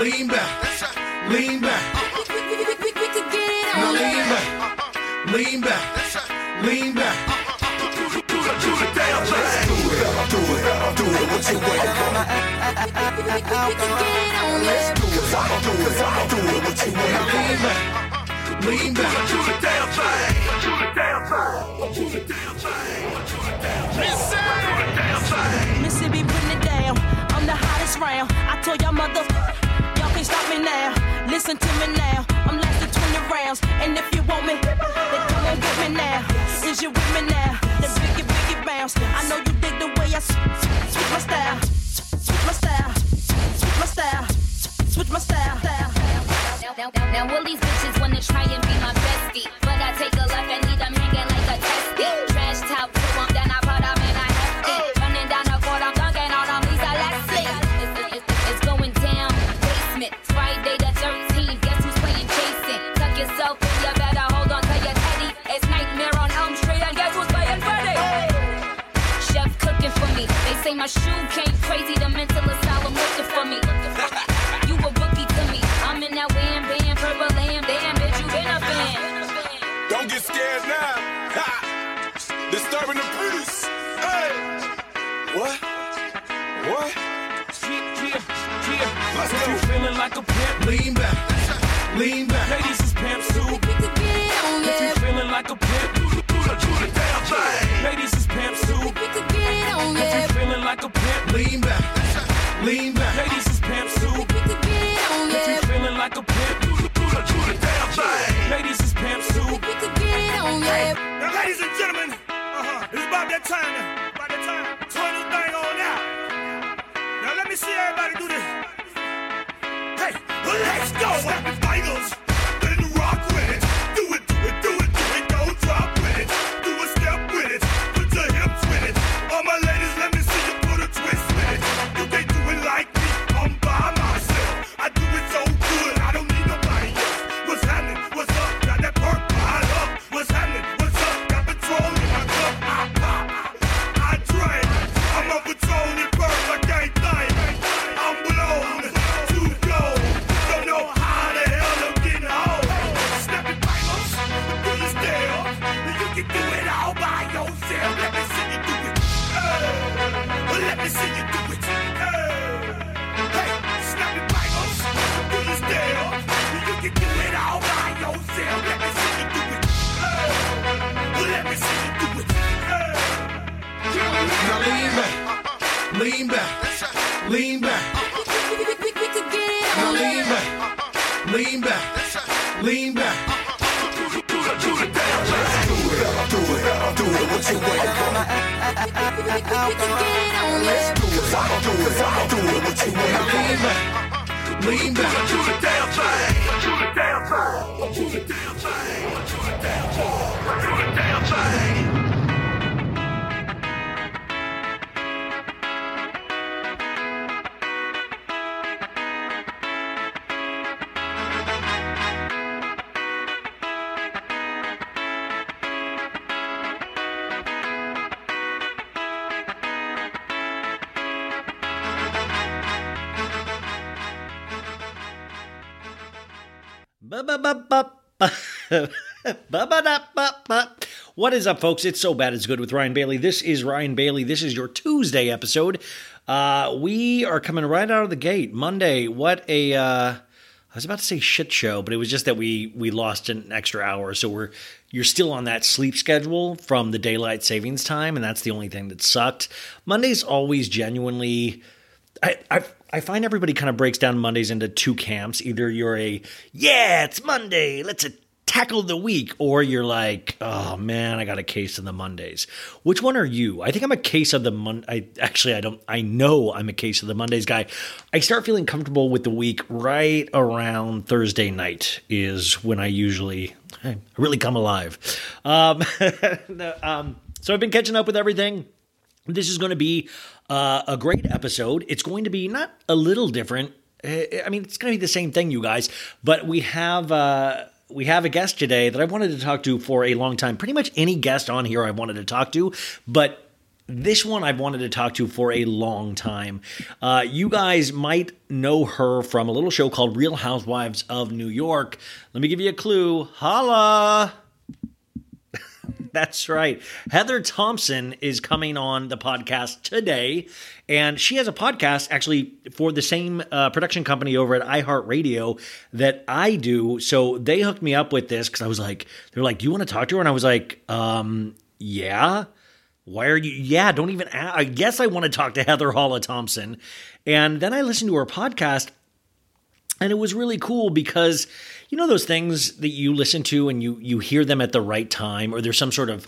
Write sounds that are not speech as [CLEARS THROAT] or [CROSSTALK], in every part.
Lean back, lean back. Now lean back, lean back, lean back. What you waiting for? Let's do it. I'ma do it, do it. What you waiting for? Lean back. Do the damn thing. Do the damn thing. Do the damn thing. Do the damn thing. Mississippi putting it down. I'm the hottest round. I told y'all mother, me now. Listen to me now. I'm lasting 20 rounds. And if you want me, then come on get me now. Is you with me now? The biggie, biggie bounce. I know you dig the way I switch my style. Switch my style. Switch my style. Switch my style. Now, now, now, now all these bitches wanna try and be my bestie, but I take a left and lean back, lean back. Lean back, lean back. Do the damn thing. Do the damn thing. Do the damn thing. Do the damn thing. Do the damn thing. [LAUGHS] What is up, folks? It's So Bad It's Good with Ryan Bailey. This is Ryan Bailey. This is your Tuesday episode. Uh, we are coming right out of the gate. Monday, what a. Uh, I was about to say shit show, but it was just that we we lost an extra hour, so we're you're still on that sleep schedule from the daylight savings time, and that's the only thing that sucked. Monday's always genuinely I, I I find everybody kind of breaks down Mondays into two camps. Either you're a yeah, it's Monday, let's tackle the week, or you're like, oh man, I got a case of the Mondays. Which one are you? I think I'm a case of the Mon. I actually I don't. I know I'm a case of the Mondays guy. I start feeling comfortable with the week right around Thursday night is when I usually I really come alive. Um, [LAUGHS] um, so I've been catching up with everything. This is going to be uh, a great episode. It's going to be not a little different. Uh, I mean, it's going to be the same thing, you guys. But we have uh, we have a guest today that I wanted to talk to for a long time. Pretty much any guest on here I wanted to talk to, but this one I've wanted to talk to for a long time. Uh, you guys might know her from a little show called Real Housewives of New York. Let me give you a clue. Holla! [LAUGHS] That's right. Heather Thomson is coming on the podcast today, and she has a podcast actually for the same uh, production company over at iHeartRadio that I do. So they hooked me up with this because I was like, they're like, "Do you want to talk to her?" And I was like, um, "Yeah." Why are you? Yeah, don't even. I guess I want to talk to Heather Holla Thomson, and then I listened to her podcast, and it was really cool because you know those things that you listen to and you you hear them at the right time or there's some sort of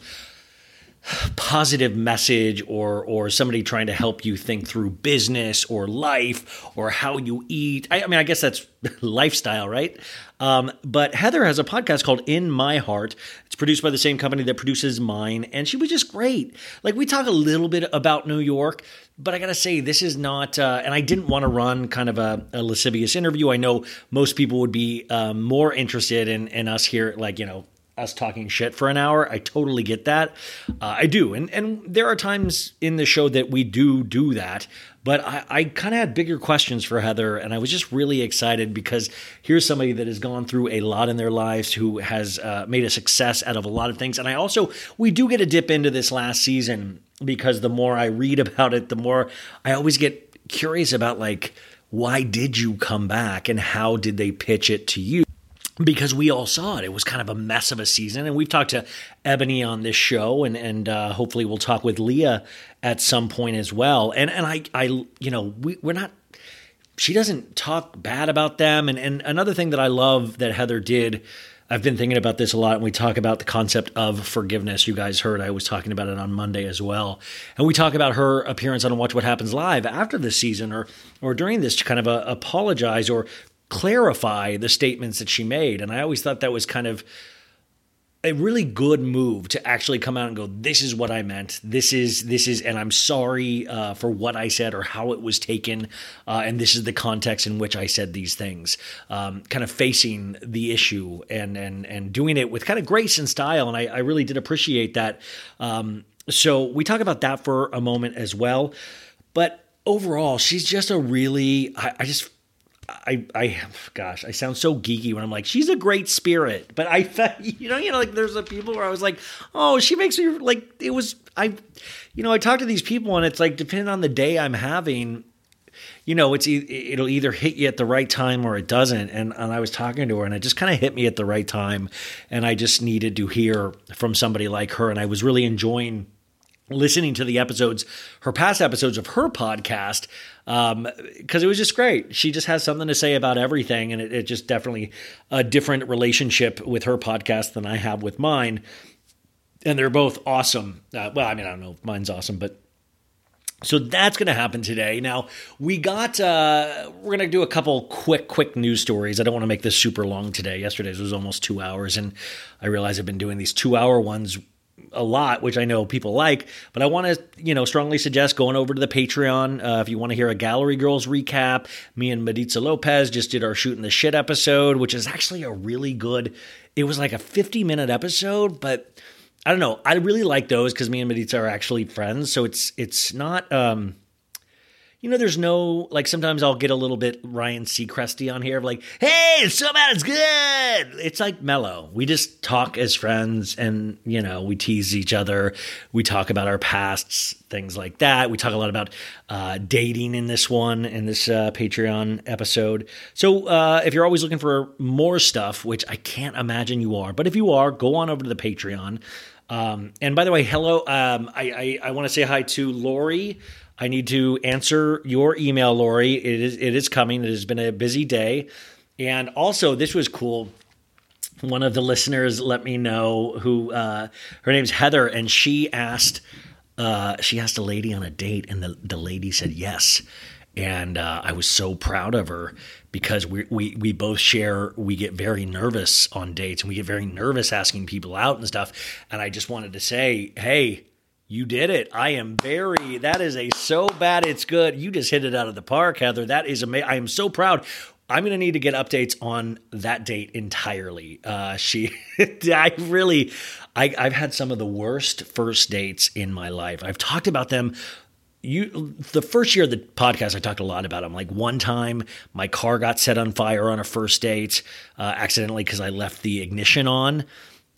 positive message or or somebody trying to help you think through business or life or how you eat? I, I mean i guess that's [LAUGHS] lifestyle right um, but heather has a podcast called in my heart it's produced by the same company that produces mine and she was just great like we talk a little bit about new york but I gotta say, this is not, uh, and I didn't want to run kind of a, a lascivious interview. I know most people would be um, more interested in, in us here, like, you know, us talking shit for an hour. I totally get that. Uh, I do. And, and there are times in the show that we do do that. But I, I kind of had bigger questions for Heather, and I was just really excited because here's somebody that has gone through a lot in their lives, who has uh, made a success out of a lot of things. And I also, we do get a dip into this last season because the more I read [LAUGHS] about it, the more I always get curious about like, why did you come back and how did they pitch it to you? Because we all saw it. It was kind of a mess of a season, and we've talked to Ebony on this show, and and uh, hopefully we'll talk with Leah at some point as well. And and I I you know we we're not. She doesn't talk bad about them, and and another thing that I love that Heather did. I've been thinking about this a lot, and we talk about the concept of forgiveness. You guys heard I was talking about it on Monday as well, and we talk about her appearance on Watch What Happens Live after this season, or or during this to kind of uh, apologize or clarify the statements that she made. And I always thought that was kind of a really good move to actually come out and go, "This is what I meant. This is this is, and I'm sorry uh, for what I said or how it was taken, uh, and this is the context in which I said these things." Um, kind of facing the issue and and and doing it with kind of grace and style, and I, I really did appreciate that. Um, so we talk about that for a moment as well, but overall, she's just a really, I, I just I, I, gosh, I sound so geeky when I'm like, she's a great spirit. But I thought, [LAUGHS] you know, you know, like there's a people where I was like, oh, she makes me like it was. I, you know, I talk to these people and it's like depending on the day I'm having, you know, it's it'll either hit you at the right time or it doesn't. And and I was talking to her and it just kind of hit me at the right time, and I just needed to hear from somebody like her, and I was really enjoying listening to the episodes, her past episodes of her podcast, because um, it was just great. She just has something to say about everything, and it, it just definitely a different relationship with her podcast than I have with mine. And they're both awesome. Uh, well, I mean, I don't know if mine's awesome, but so that's going to happen today. Now we got uh, we're going to do a couple quick quick news stories. I don't want to make this super long today. Yesterday's was almost two hours, and I realize I've been doing these two hour ones a lot, which I know people like. But I want to, you know, strongly suggest going over to the Patreon uh, if you want to hear a Gallery Girls recap. Me and Maritza Lopez just did our shooting the shit episode, which is actually a really good. It was like a 50 minute episode, but I don't know. I really like those because me and Maritza are actually friends, so it's it's not. um you know, there's no like sometimes I'll get a little bit Ryan Seacresty on here of like, hey, it's so bad, it's good. It's like mellow. We just talk as friends and, you know, we tease each other. We talk about our pasts, things like that. We talk a lot about uh, dating in this one, in this uh, Patreon episode. So uh, if you're always looking for more stuff, which I can't imagine you are, but if you are, go on over to the Patreon. Um, and by the way, hello. Um, I, I, I want to say hi to Lori. I need to answer your email, Lori. It is it is coming. It has been a busy day, and also this was cool. One of the listeners let me know who uh, her name's Heather, and she asked uh, she asked a lady on a date, and the the lady said yes, and uh, I was so proud of her because we, we we both share we get very nervous on dates and we get very nervous asking people out and stuff and i just wanted to say hey you did it. I am very, that is a so bad it's good. You just hit it out of the park, Heather. That is amazing. I am so proud. I'm going to need to get updates on that date entirely. Uh, she, [LAUGHS] I really, I, I've had some of the worst first dates in my life. I've talked about them you the first year of the podcast i talked a lot about them like one time my car got set on fire on a first date uh, accidentally because i left the ignition on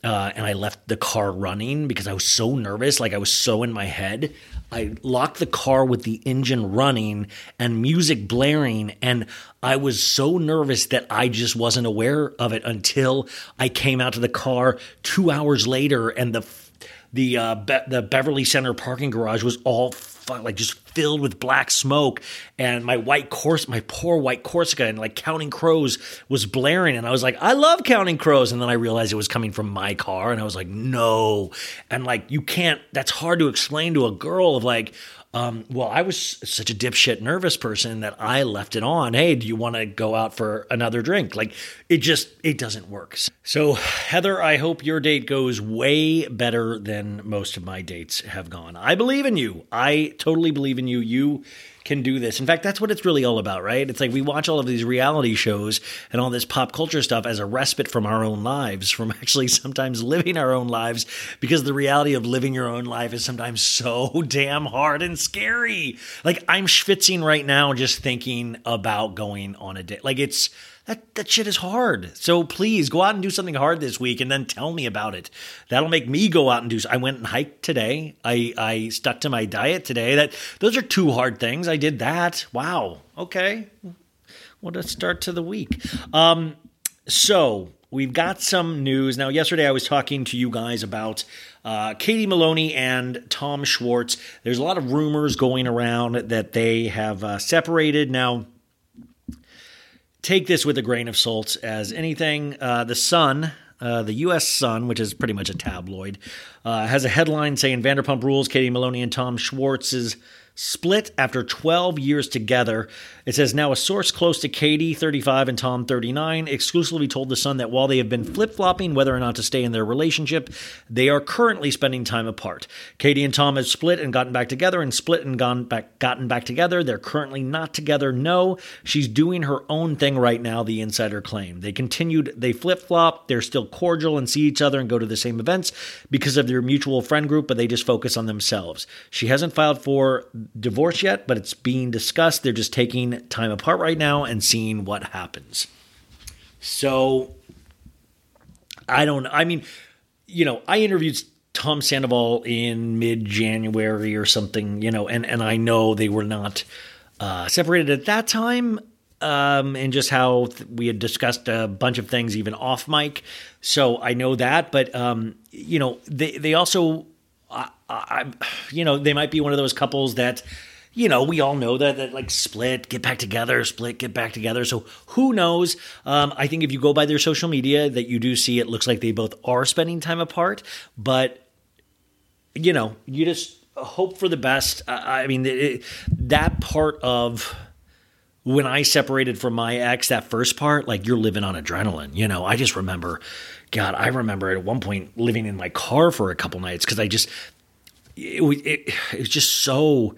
uh, and I left the car running because I was so nervous. Like I was so in my head. I locked the car with the engine running and music blaring. And I was so nervous that I just wasn't aware of it until I came out to the car two hours later and the the uh, Be- the Beverly Center parking garage was all like just filled with black smoke and my white course my poor white corsica and like counting crows was blaring and i was like i love counting crows and then i realized it was coming from my car and i was like no and like you can't that's hard to explain to a girl of like um, well, I was such a dipshit nervous person that I left it on. Hey, do you want to go out for another drink? Like it just it doesn't work. So Heather, I hope your date goes way better than most of my dates have gone. I believe in you. I totally believe in you. You can do this. In fact, that's what it's really all about, right? It's like we watch all of these reality shows and all this pop culture stuff as a respite from our own lives, from [LAUGHS] actually sometimes living our own lives, because the reality of living your own life is sometimes so [LAUGHS] damn hard and scary. Like I'm schwitzing right now just thinking about going on a date. Like it's that that shit is hard. So please go out and do something hard this week and then tell me about it. That'll make me go out and do I went and hiked today. I I stuck to my diet today. That those are two hard things. I did that. Wow. Okay. What a start to the week. Um so we've got some news. Now, yesterday I was talking to you guys about uh, Katie Maloney and Tom Schwartz. There's a lot of rumors going around that they have uh, separated. Now, take this with a grain of salt as anything. Uh, the Sun, uh, the U.S. Sun, which is pretty much a tabloid, uh, has a headline saying Vanderpump Rules, Katie Maloney and Tom Schwartz's split after 12 years together. It says now a source close to Katie, 35, and Tom, 39, exclusively told The Sun that while they have been flip flopping whether or not to stay in their relationship, they are currently spending time apart. Katie and Tom have split and gotten back together, and split and gone back, gotten back together. They're currently not together. No, she's doing her own thing right now, the insider claimed. They continued, they flip flop, they're still cordial and see each other and go to the same events because of their mutual friend group, but they just focus on themselves. She hasn't filed for divorced yet, but it's being discussed. They're just taking time apart right now and seeing what happens. So I don't I mean, you know, I interviewed Tom Sandoval in mid January or something, you know, and, and I know they were not uh, separated at that time. Um, and just how th- we had discussed a bunch of things even off mic. So I know that, but um, you know, they they also, I, I, you know, they might be one of those couples that, you know, we all know that that like split, get back together, split, get back together. So who knows? Um, I think if you go by their social media, that you do see it looks like they both are spending time apart, but you know, you just hope for the best. I, I mean, it, that part of when I separated from my ex, that first part, like you're living on adrenaline. You know, I just remember, God, I remember at one point living in my car for a couple nights because I just, it, it, it was just so.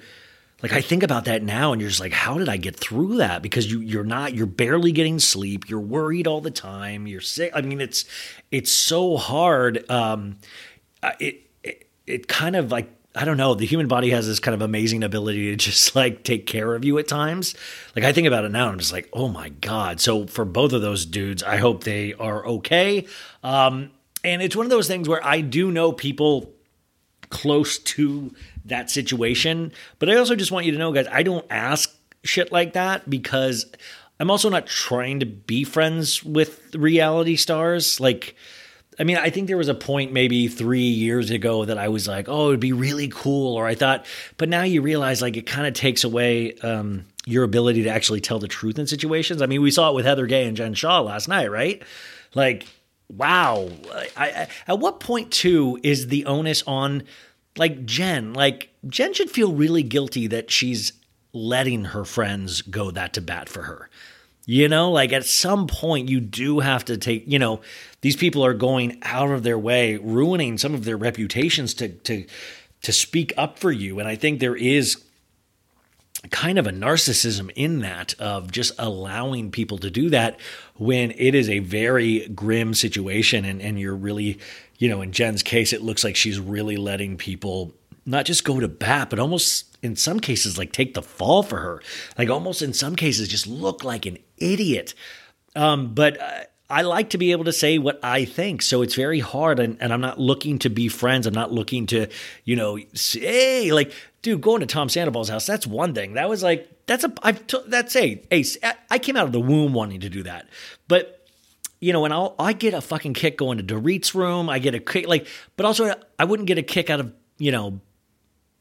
Like I think about that now, and you're just like, how did I get through that? Because you you're not, you're barely getting sleep. You're worried all the time. You're sick. I mean, it's it's so hard. Um, it it, it kind of like I don't know, the human body has this kind of amazing ability to just [LAUGHS] like take care of you at times. Like I think about it now, I'm just like, oh my God. So for both of those dudes, I hope they are okay. Um, and it's one of those things where I do know people close to that situation, but I also just want you to know, guys, I don't ask shit like that because I'm also not trying to be friends with reality stars. Like, I mean, I think there was a point maybe three years ago that I was like, oh, it'd be really cool. Or I thought, but now you realize like it kind of takes away um, your ability to actually tell the truth in situations. I mean, we saw it with Heather Gay and Jen Shah last night, right? Like, wow. I, I, at what point, too, is the onus on like Jen? Like, Jen should feel really guilty that she's letting her friends go that to bat for her. You know, like at some point, you do have to take, you know, these people are going out of their way, ruining some of their reputations to, to, to speak up for you. And I think there is kind of a narcissism in that of just allowing people to do that when it is a very grim situation and, and you're really, you know, in Jen's case, it looks like she's really letting people not just go to bat, but almost in some cases, like take the fall for her. Like almost in some cases, just look like an idiot. Um, but uh, I like to be able to say what I think. So it's very hard. And, and, I'm not looking to be friends. I'm not looking to, you know, say, hey, like, dude, going to Tom Sandoval's house, that's one thing. That was like, that's a, I've, t- that's a, hey, I came out of the womb wanting to do that. But you know, and I'll I get a fucking kick going to Dorit's room. I get a kick like, but also I wouldn't get a kick out of you know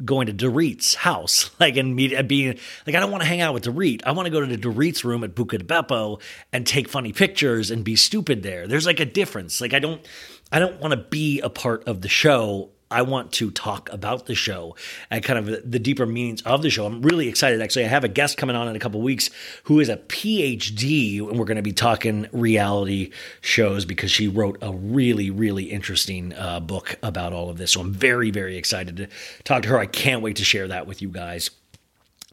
going to Dorit's house, [LAUGHS] like and meet being like I don't want to hang out with Dorit. I want to go to Dorit's room at Buca di Beppo and take funny pictures and be stupid there. There's like a difference. Like I don't I don't want to be a part of the show. I want to talk about the show and kind of the deeper meanings of the show. I'm really excited. Actually, I have a guest coming on in a couple weeks who is a PhD, and we're going to be talking reality shows because she wrote a really, really interesting uh, book about all of this. So I'm very, very excited to talk to her. I can't wait to share that with you guys.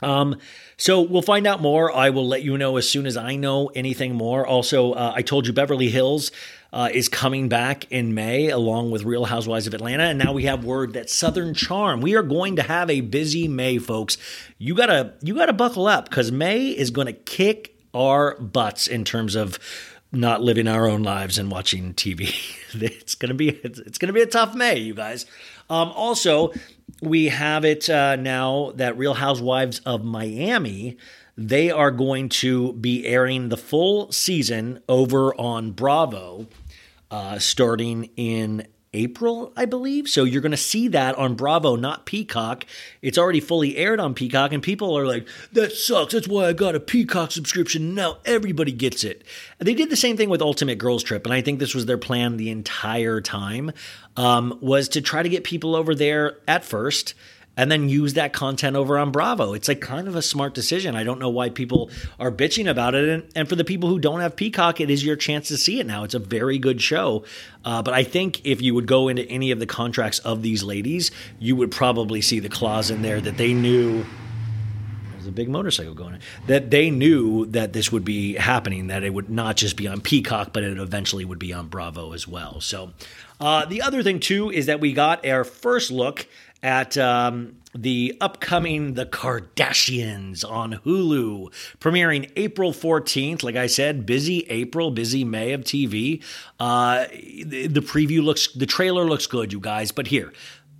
Um, so we'll find out more. I will let you know as soon as I know anything more. Also, uh, I told you Beverly Hills uh, is coming back in May along with Real Housewives of Atlanta, and now we have word that Southern Charm. We are going to have a busy May, folks. You gotta you gotta buckle up because May is to kick our butts in terms of not living our own lives and watching TV. [LAUGHS] it's gonna be it's, it's gonna be a tough May, you guys. Um, also, we have it uh, now that Real Housewives of Miami. They are going to be airing the full season over on Bravo, uh, starting in April, I believe. So you're going to see that on Bravo, not Peacock. It's already fully aired on Peacock, and people are like, that sucks. That's why I got a Peacock subscription. Now everybody gets it. They did the same thing with Ultimate Girls Trip, and I think this was their plan the entire time, um, was to try to get people over there at first and then use that content over on Bravo. It's like kind of a smart decision. I don't know why people are bitching about it. And, and for the people who don't have Peacock, it is your chance to see it now. It's a very good show. Uh, but I think if you would go into any of the contracts of these ladies, you would probably see the clause in there that they knew. There's a big motorcycle going. On. That they knew that this would be happening. That it would not just be on Peacock, but it eventually would be on Bravo as well. So, uh, the other thing too is that we got our first look at um, the upcoming The Kardashians on Hulu, premiering April 14th. Like I said, busy April, busy May of TV. Uh, the, the preview looks, the trailer looks good, you guys. But here,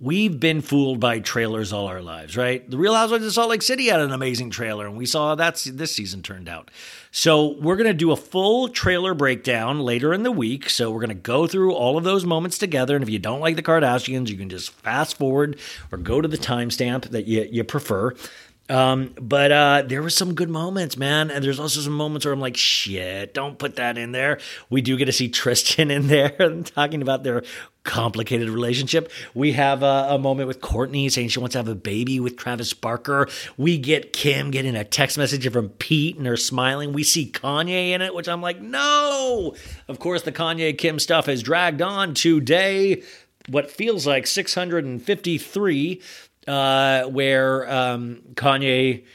We've been fooled by trailers all our lives, right? The Real Housewives of Salt Lake City had an amazing trailer, and we saw how that's this season turned out. So we're gonna do a full trailer breakdown later in the week. So we're gonna go through all of those moments together. And if you don't like the Kardashians, you can just fast forward or go to the timestamp that you, you prefer. Um, but uh, there were some good moments, man. And there's also some moments where I'm like, shit, don't put that in there. We do get to see [LAUGHS] Tristan in there [LAUGHS] talking about their complicated relationship. We have a, a, moment with Kourtney saying she wants to have a baby with Travis Barker. We get Kim getting a text message from Pete and they're smiling. We see Kanye in it, which I'm like, no. Of course, the Kanye Kim stuff has dragged on today. What feels like 653 uh, where um, Kanye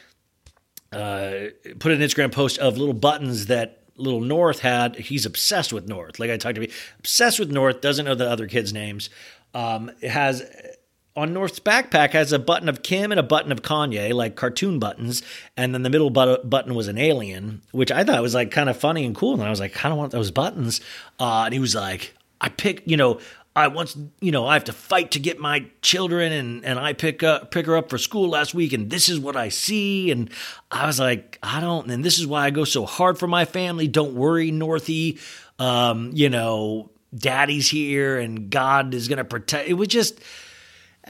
uh, put an Instagram post of little buttons that little North had. He's obsessed with North. Like I talked to me, obsessed with North. Doesn't know the other kids' names. Um, it has on North's backpack has a button of Kim and a button of Kanye, like cartoon buttons, and then the middle but- button was an alien, which I thought was like kind of funny and cool. And I was like, kind of want those buttons. Uh, and he was like, I pick, you know, I once, you know, I have to fight to get my children, and and I pick up pick her up for school last week, and this is what I see, and I was like, I don't, and this is why I go so hard for my family. Don't worry, Northy, um, you know, Daddy's here, and God is gonna protect. It was just.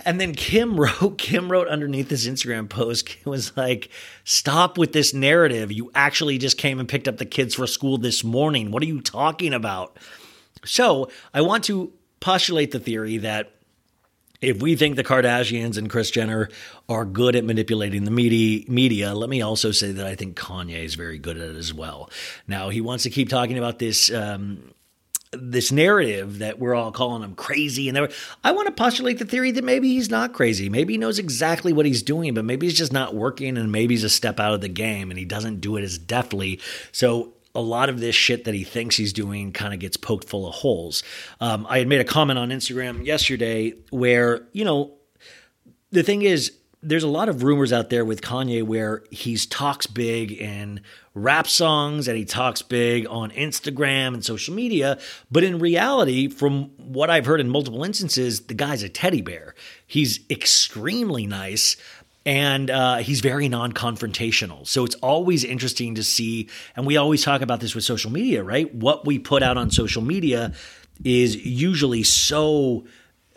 And then Kim [LAUGHS] wrote, Kim wrote underneath this Instagram post, it was like, stop with this narrative. You actually just came and picked up the kids for school this morning. What are you talking about? So I want to postulate the theory that if we think the Kardashians and Kris Jenner are good at manipulating the media, let me also say that I think Kanye is very good at it as well. Now he wants to keep talking about this. Um, this narrative that we're all calling him crazy and I want to postulate the theory that maybe he's not crazy. Maybe he knows exactly what he's doing, but maybe he's just not working and maybe he's a step out of the game and he doesn't do it as deftly. So a lot of this shit that he thinks he's doing kind of gets poked full of holes. Um, I had made a comment on Instagram yesterday where, you know, the thing is, there's a lot of rumors out there with Kanye where he's talks big in rap songs and he talks big on Instagram and social media. But in reality, from what I've heard in multiple instances, the guy's a teddy bear. He's extremely nice and uh, he's very non-confrontational. So it's always interesting to see and we always talk about this with social media right? What we put out on social media is usually so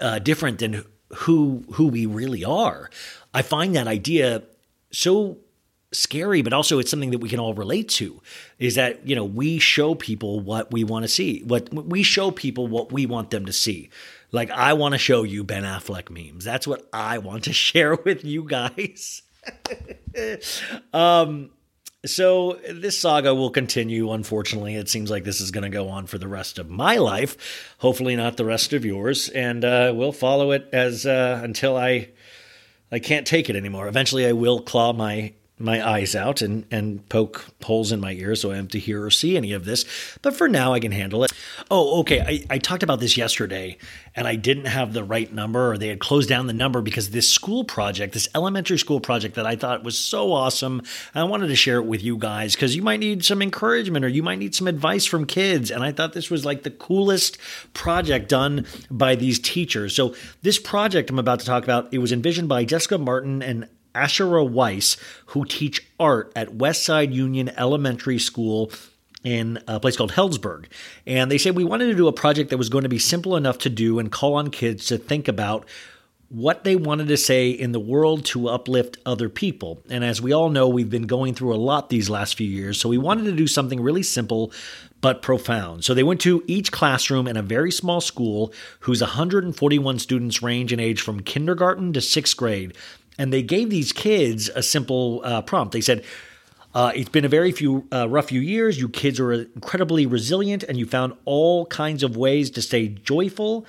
uh, different than who who we really are. I find that idea so scary but also it's something that we can all relate to is that you know we show people what we want to see what we show people what we want them to see like, I want to show you Ben Affleck memes. That's what I want to [LAUGHS] share with you guys. [LAUGHS] um, so this saga will continue. Unfortunately, it seems like this is going to go on for the rest of my life. Hopefully, not the rest of yours, and uh, we'll follow it as uh, until I I can't take it anymore. Eventually, I will claw my my eyes out and, and poke holes in my ears so I have to hear or see any of this. But for now, I can handle it. Oh, okay. I, I talked about this yesterday and I didn't have the right number or they had closed down the number because this school project, this elementary school project that I thought was so awesome, I wanted to share it with you guys because you might need some encouragement or you might need some advice from kids. And I thought this was like the coolest project done by these teachers. So this project I'm about to talk about, it was envisioned by Jessica Martin and Ashara Weiss, who teach art at Westside Union Elementary School in a place called Healdsburg. And they said we wanted to do a project that was going to be simple enough to do and call on kids to think about what they wanted to say in the world to uplift other people. And as we all know, we've been going through a lot these last few years. So we wanted to do something really simple but profound. So they went to each classroom in a very small school whose 141 students range in age from kindergarten to sixth grade and they gave these kids a simple uh, prompt. They said, uh, it's been a very few uh, rough few years. You kids are incredibly resilient, and you found all kinds of ways to stay joyful.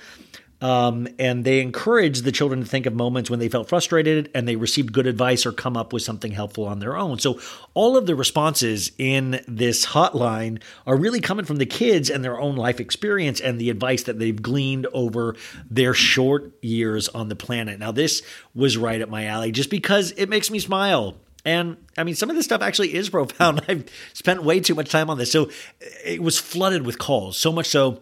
Um, and they encourage the children to think of moments when they felt frustrated and they received good advice or come up with something helpful on their own. So all of the responses in this hotline are really coming from the kids and their own life experience and the advice that they've gleaned over their short years on the planet. Now, this was right up my alley just because it makes me smile. And I mean, some of this stuff actually is [LAUGHS] profound. I've spent way too much time on this. So it was flooded with calls, so much so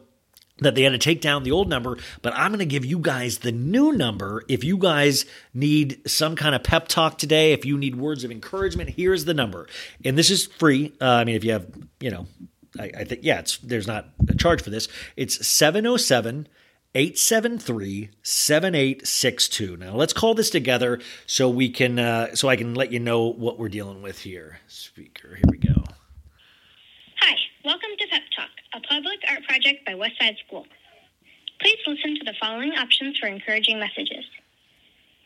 that they had to take down the old number, but I'm going to give you guys the new number. If you guys need some kind of pep talk today, if you need words of encouragement, here's the number. And this is free. Uh, I mean, if you have, you know, I, I think, yeah, it's there's not a charge for this. It's 707 873 7862. Now let's call this together so we can, uh, so I can let you know what we're dealing with here. Speaker, here we go. Hi, welcome to Pep Talk, a public art project by Westside School. Please listen to the following options for encouraging messages.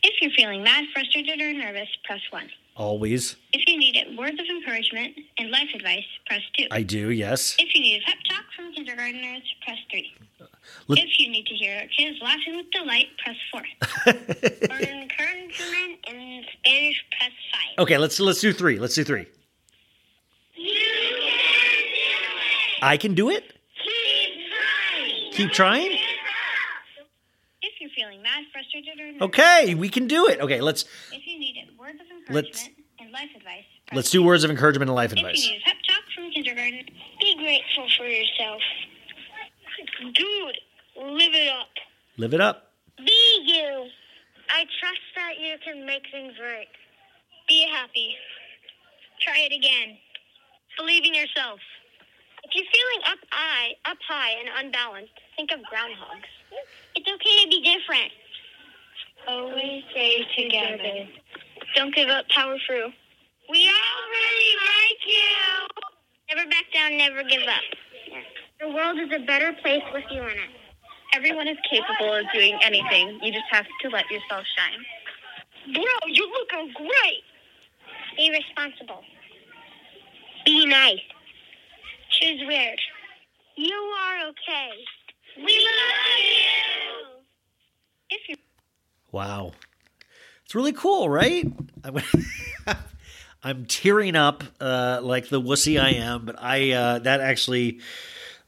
If you're feeling mad, frustrated, or nervous, press 1. Always. If you needed words of encouragement and life advice, press 2. I do, yes. If you need a pep talk from kindergartners, press 3. Let- if you need to hear kids laughing with delight, press 4. [LAUGHS] or encouragement in Spanish, press 5. Okay, let's let's do three. Let's do three. I can do it. Keep trying. If you're feeling mad, frustrated, or nervous, Okay, we can do it. Okay, let's if you needed words of Let's- and life advice, let's do words of encouragement and life If advice. you need pep talk from kindergarten, be grateful for yourself. Dude, live it up. Live it up. Be you. I trust that you can make things right. Be happy. Try it again. Believe in yourself. If you're feeling up high, up high and unbalanced, think of groundhogs. It's okay to be different. Always stay together. Don't give up, power through. We all really like you. Never back down, never give up. The world is a better place with you in it. Everyone is capable of doing anything. You just have to let yourself shine. Bro, you're looking great. Be responsible. Be nice. Choose weird. You are okay. We love you. If you Wow. It's really cool, right? [LAUGHS] I'm tearing up uh, like the wussy I am, but I uh, that actually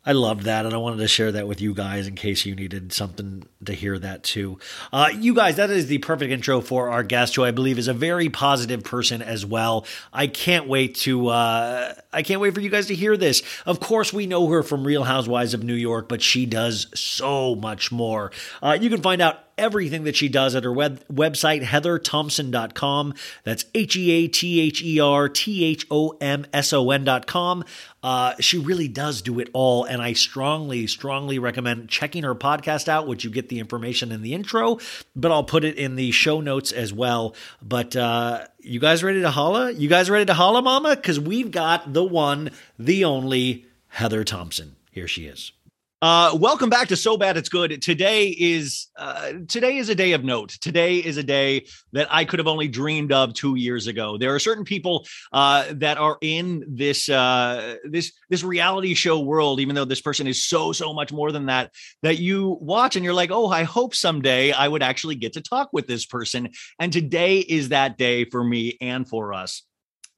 I loved that, and I wanted to share that with you guys in case you needed something to hear that too. Uh, you guys, that is the perfect intro for our guest, who I believe is a very positive person as well. I can't wait to uh, I can't wait for you guys to hear this. Of course, we know her from Real Housewives of New York, but she does so much more. Uh, you can find out everything that she does at her web website heatherthomson.com that's h-e-a-t-h-e-r-t-h-o-m-s-o-n.com uh, she really does do it all and i strongly strongly recommend checking her podcast out which you get the information in the intro but i'll put it in the show notes as well. But uh, you guys ready to holla? You guys ready to holla mama? Because we've got the one the only heather thomson. Here she is Uh, welcome back to So Bad It's Good. Today is uh, today is a day of note. Today is a day that I could have only dreamed of two years ago. There are certain people uh, that are in this uh, this this reality show world, even though this person is so so much more than that. That you watch and you're like, oh, I hope someday I would actually get to talk with this person. And today is that day for me and for us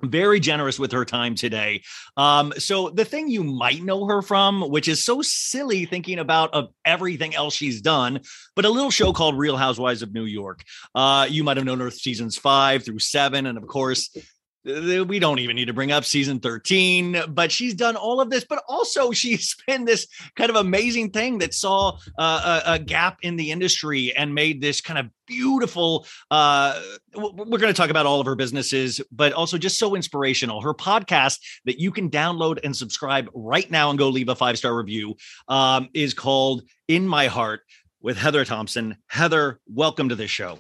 very generous with her time today. Um, so the thing you might know her from, which is so silly thinking about of everything else she's done, but a little show called Real Housewives of New York. Uh, you might have known her seasons five through seven, and of course. We don't even need to bring up season 13, but she's done all of this. But also, [LAUGHS] she's been this kind of amazing thing that saw uh, a, a gap in the industry and made this kind of beautiful uh we're going to talk about all of her businesses but also just so inspirational her podcast that you can download and subscribe right now and go leave a five star review um is called in my heart with heather thomson heather welcome to the show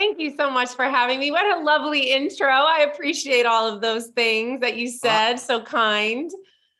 Thank you so much for having me. What a lovely intro. I appreciate all of those things that you said. so kind.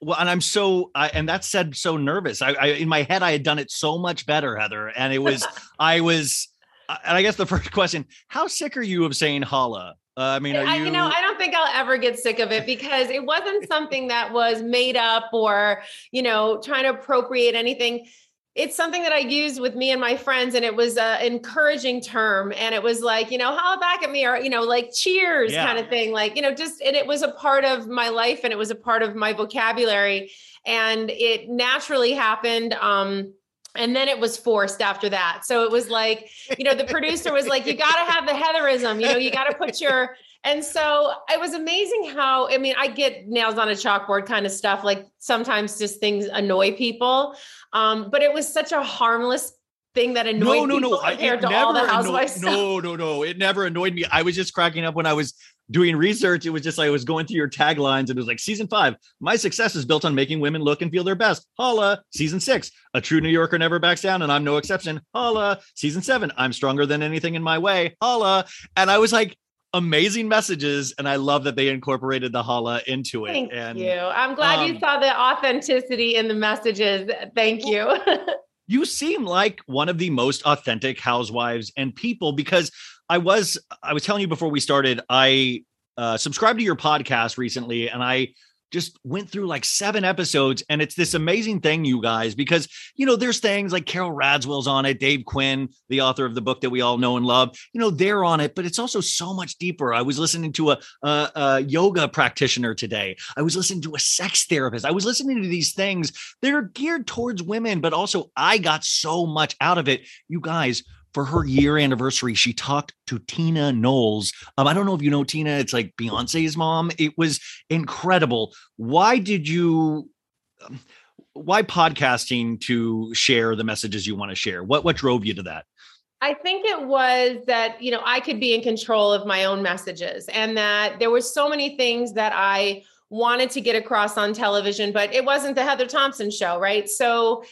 well and i'm so I, and that said so nervous I, I in my head i had done it so much better heather and it was [LAUGHS] i was and i guess the first question how sick are you of saying holla uh, i mean are I, you, you know, I don't think I'll ever get sick of it because it wasn't something that was made up or, you know, trying to appropriate anything. It's something that I used with me and my friends, and it was an encouraging term. And it was like, you know, holla back at me, or, you know, like cheers Yeah. kind of thing. Like, you know, just, and it was a part of my life and it was a part of my vocabulary. And it naturally happened. Um, and then it was forced after that. So it was like, you know, the producer was like, you got to have the Heatherism, you know, you got to put your, and so it was amazing how, I mean, I get nails on a chalkboard kind of stuff. Like sometimes just things annoy people. Um, but it was such a harmless thing that annoyed No, no, no. I- compared it to all the annoyed- housewives. No, no, no. It never annoyed me. I was just cracking up when I was doing research. It was just like I was going through your taglines and it was like season five, my success is built on making women look and feel their best. Holla. Season six, a true New Yorker never backs down and I'm no exception. Holla. Season seven, I'm stronger than anything in my way. Holla. And I was like, amazing messages. And I love that they incorporated the Holla into it. Thank and you. I'm glad you um, saw the authenticity in the messages. Thank you. [LAUGHS] you seem like one of the most authentic housewives and people because I was I was telling you before we started I uh subscribed to your podcast recently and I just went through like seven episodes and it's this amazing thing you guys because you know there's things like Carole Radziwill's on it Dave Quinn the author of the book that we all know and love you know they're on it but it's also so much deeper. I was listening to a, a, a yoga practitioner today. I was listening to a sex therapist. I was listening to these things. That are geared towards women but also I got so much out of it. You guys for her year anniversary, she talked to Tina Knowles. Um, I don't know if you know Tina. It's like Beyonce's mom. It was incredible. Why did you? um, Why podcasting to share the messages you want to share? What what drove you to that? I think it was that, you know, I could be in control of my own messages and that there were so many things that I wanted to get across on television, but it wasn't the Heather Thomson show, right? So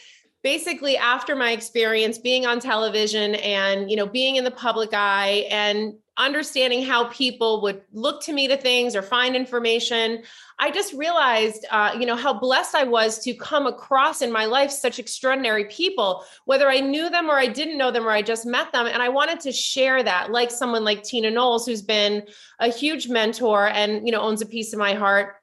basically after my experience being on television and, you know, being in the public eye and understanding how people would look to me to things or find information, I just realized, uh, you know, how blessed I was to come across in my life such extraordinary people, whether I knew them or I didn't know them or I just met them. And I wanted to share that, like someone like Tina Knowles, who's been a huge mentor and, you know, owns a piece of my heart.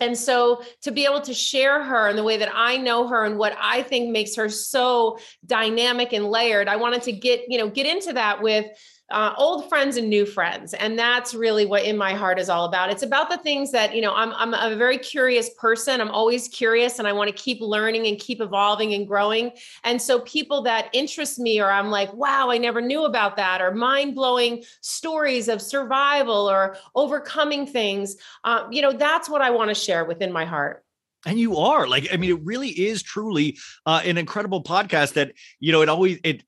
And so to be able to share her in the way that I know her and what I think makes her so dynamic and layered, I wanted to get, you know, get into that with uh, old friends and new friends. And that's really what in my heart is all about. It's about the things that, you know, I'm, I'm a very curious person. I'm always curious and I want to keep learning and keep evolving and growing. And so people that interest me or I'm like, wow, I never knew about that or mind blowing stories of survival or overcoming things, uh, you know, that's what I want to share within my heart. And you are like, I mean, it really is truly uh, an incredible podcast that, you know, it always, it,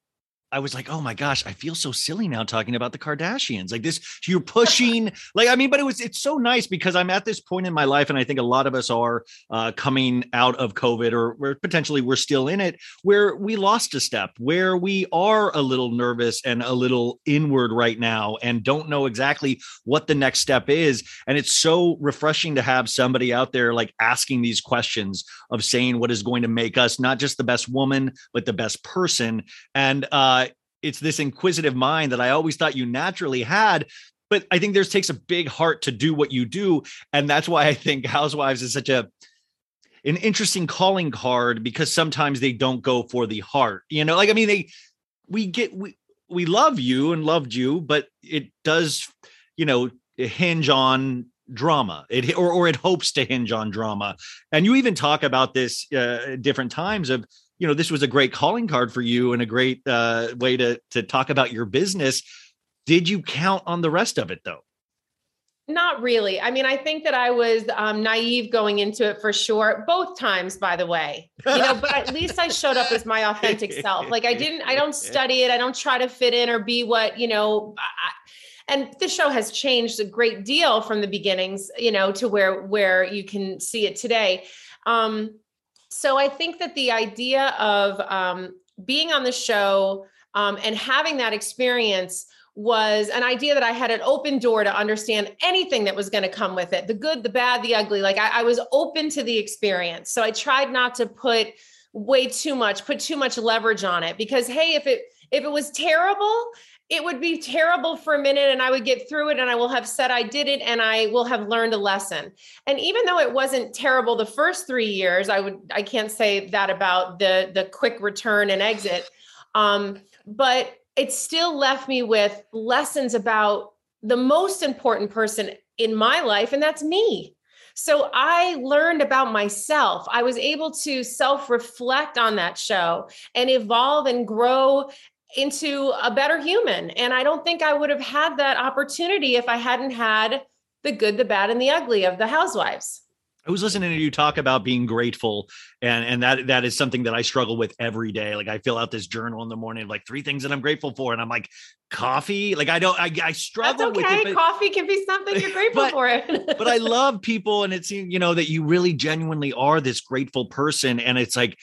I was like, oh my gosh, I feel so silly now talking about the Kardashians. Like this, you're pushing, [LAUGHS] like, I mean, but it was, it's so nice because I'm at this point in my life, and I think a lot of us are uh, coming out of COVID or where potentially we're still in it, where we lost a step, where we are a little nervous and a little inward right now and don't know exactly what the next step is. And it's so refreshing to have somebody out there like asking these questions of saying what is going to make us not just the best woman, but the best person. And, uh, it's this inquisitive mind that I always thought you naturally had. But I think there's takes a big heart to do what you do. And that's why I think [LAUGHS] Housewives is such a an interesting calling card because sometimes they don't go for the heart. You know, like I mean, they we get we we love you and loved you, but it does, you know, hinge on drama it or, or it hopes to hinge on drama and you even talk about this uh, different times of you know this was a great calling card for you and a great uh, way to to talk about your business did you count on the rest of it though Not really. I mean, I think that I was um, naive going into it for sure. Both times, by the way, you know. but at least I showed up as my authentic self. Like I didn't. I don't [LAUGHS] study it. I don't try to fit in or be what you know. I, and the show has changed a great deal from the beginnings, you know, to where where you can see it today. Um, so I think that the idea of um, being on the show um, and having that experience was an idea that I had an open door to understand anything that was going to come with it the good, the bad, the ugly. Like I, I was open to the experience. So I tried not to put way too much, put too much leverage on it because, hey, if it, if it was terrible it would be terrible for a minute and I would get through it and I will have said I did it and I will have learned a lesson. And even though it wasn't terrible the first 3 years, I would I can't say that about the the quick return and exit. Um, but it still left me with lessons about the most important person in my life and that's me. So I learned about myself. I was able to self reflect on that show and evolve and grow into a better human. And I don't think I would have had that opportunity if I hadn't had the good, the bad, and the ugly of the housewives. I was listening to you talk about being grateful, and and that that is something that I struggle with every day. Like I fill out this journal in the morning of like three things that I'm grateful for, and I'm like, coffee. Like I don't, I, I struggle That's okay. with it. But, Coffee can be something you're [LAUGHS] grateful but, for. It. [LAUGHS] but I love people, and it's you know that you really genuinely are this grateful person, and it's like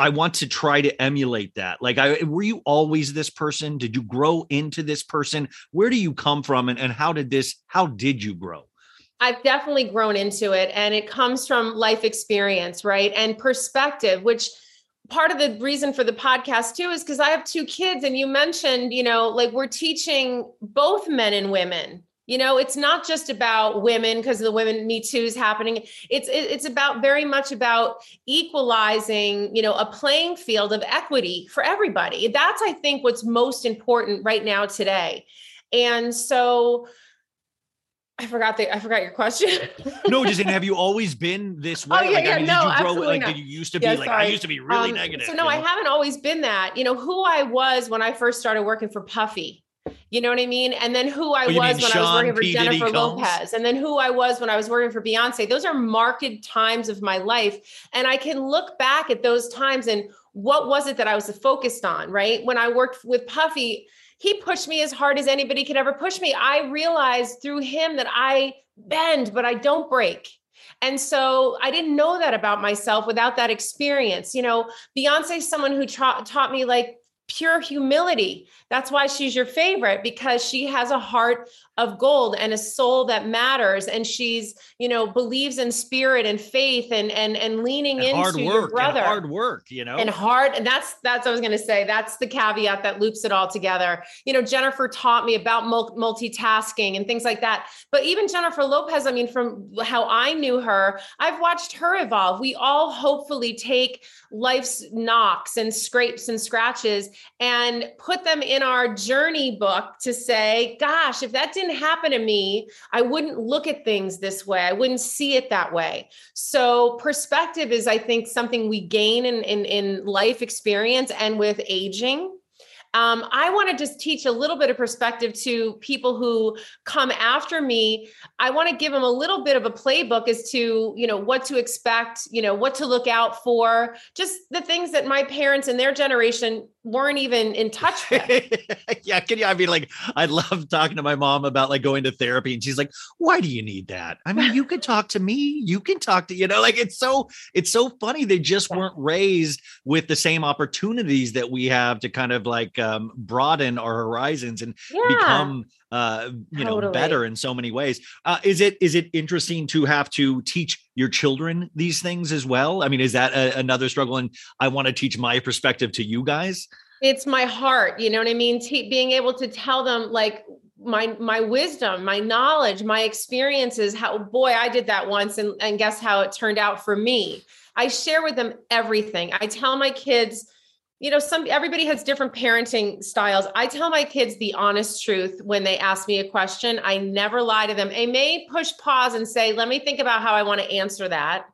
I want to try to emulate that. Like, I were you always this person? Did you grow into this person? Where do you come from, and, and how did this? How did you grow? I've definitely grown into it, and it comes from life experience, right, and perspective, which part of the reason for the podcast too is because I have two kids, and you mentioned, you know, like we're teaching both men and women you know it's not just about women because the women me too is happening it's it's about very much about equalizing you know a playing field of equity for everybody that's i think what's most important right now today and so I forgot the I forgot your question. no, just have you always been this way? Oh, yeah, like, yeah, I mean, no, did you grow like not. did you used to be Yeah, like I used to be really Um, negative? So no, I know? haven't always been that. You know who I was when I first started working for Puffy. You know what I mean? And then who I Oh, was when I was Sean working for P. Diddy Jennifer Combs? Lopez. And then who I was when I was working for Beyonce. Those are marked times of my life. And I can look back at those times and what was it that I was focused on, right? When I worked with Puffy, he pushed me as hard as anybody could ever push me. I realized through him that I bend, but I don't break. And so I didn't know that about myself without that experience. You know, Beyonce's someone who tra- taught me like pure humility. That's why she's your favorite because she has a heart of gold and a soul that matters. And she's, you know, believes in spirit and faith and and and leaning And into hard your work, and brother. hard work, you know. and hard and that's that's what i was going to say that's the caveat that loops it all together. You know jennifer taught me about multitasking and things like that. But even jennifer lopez i mean from how i knew her i've watched her evolve. We all hopefully take life's knocks and scrapes and scratches and put them in our journey book to say gosh if that didn't happen to me i wouldn't look at things this way i wouldn't see it that way so perspective is, I think, something we gain in in, in life experience and with aging. Um, I want to just teach a little bit of perspective to people who come after me. I want to give them a little bit of a playbook as to, you know, what to expect, you know, what to look out for, just the things that my parents and their generation weren't even in touch with. [LAUGHS] yeah, can you? I mean, like, I love talking to my mom about like going to therapy, and she's like, "Why do you need that? I mean, you can talk to me. You can talk to you know, like it's so it's so funny. They just weren't raised with the same opportunities that we have to kind of like um, broaden our horizons and Yeah. become uh you know better in so many ways. Uh is it is it interesting to have to teach your children these things as well? I mean is that a, another struggle? And i want to teach my perspective to you guys. It's my heart you know what i mean? Being able to tell them like my my wisdom my knowledge my experiences how boy i did that once and, and guess how it turned out for me? I share with them everything. I tell my kids you know some everybody has different parenting styles. I tell my kids the honest truth when they ask me a question. I never lie to them. I may push pause and say let me think about how i want to answer that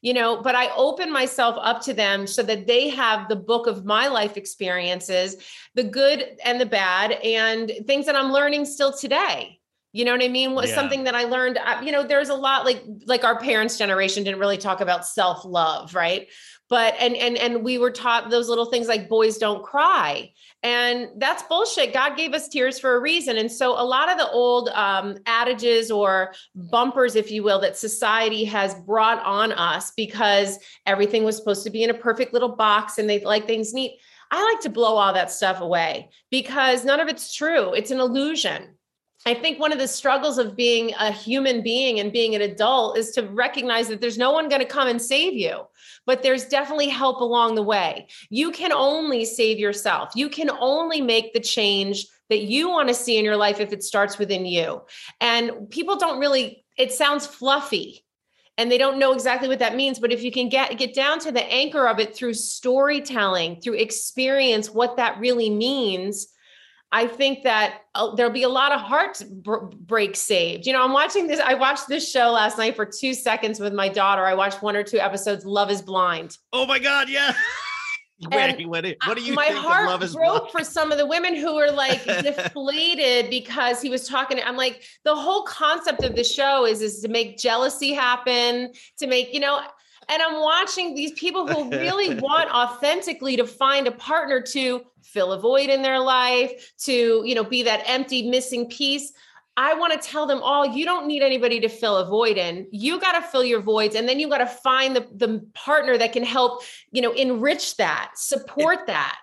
you know but i open myself up to them so that they have the book of my life experiences the good and the bad and things that i'm learning still today. You know what i mean? Was Yeah. something that i learned you know there's a lot like like our parents generation didn't really talk about self love right but and and and we were taught those little things like boys don't cry. And that's bullshit. God gave us tears for a reason. And so a lot of the old um, adages or bumpers if you will that society has brought on us because everything was supposed to be in a perfect little box and they like things neat i like to blow all that stuff away because none of it's true. It's an illusion. I think one of the struggles of being a human being and being an adult is to recognize that there's no one going to come and save you, but there's definitely help along the way. You can only save yourself. You can only make the change that you want to see in your life if it starts within you. And people don't really, it sounds fluffy and they don't know exactly what that means but if you can get get down to the anchor of it through storytelling through experience what that really means I think that uh, there'll be a lot of heartbreak saved. You know, I'm watching this. I watched this show last night for two seconds with my daughter. I watched one or two episodes. Love is Blind. Oh my God! Yeah. [LAUGHS] And what, what do you my heart broke for some of the women who were like [LAUGHS] deflated because he was talking i'm like the whole concept of the show is is to make jealousy happen to make you know and i'm watching these people who [LAUGHS] really want authentically to find a partner to fill a void in their life to you know be that empty missing piece I want to tell them all you don't need anybody to fill a void in. You got to fill your voids and then you got to find the, the partner that can help, you know, enrich that, support it, that.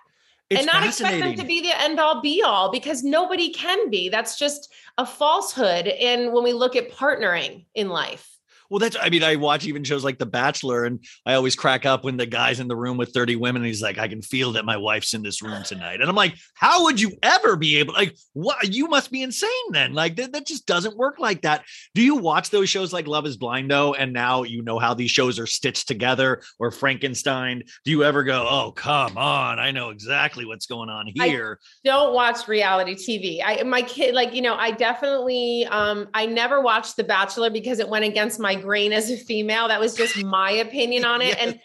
And not expect them to be the end all be all because nobody can be. That's just a falsehood. And when we look at partnering in life. Well, that's, I mean, I watch even shows like The Bachelor, and I always crack up when the guy's in the room with 30 women and he's like, I can feel that my wife's in this room [SIGHS] tonight. And I'm like, how would you ever be able, like, what? You must be insane then. Like, that, that just doesn't work like that. Do you watch those shows like Love is Blind, though? And now you know how these shows are stitched together or Frankenstein. Do you ever go, oh, come on, I know exactly what's going on here? I don't watch reality TV. I, my kid, like, you know, I definitely, um, I never watched The Bachelor because it went against my grain as a female. That was just my opinion on [LAUGHS] it. And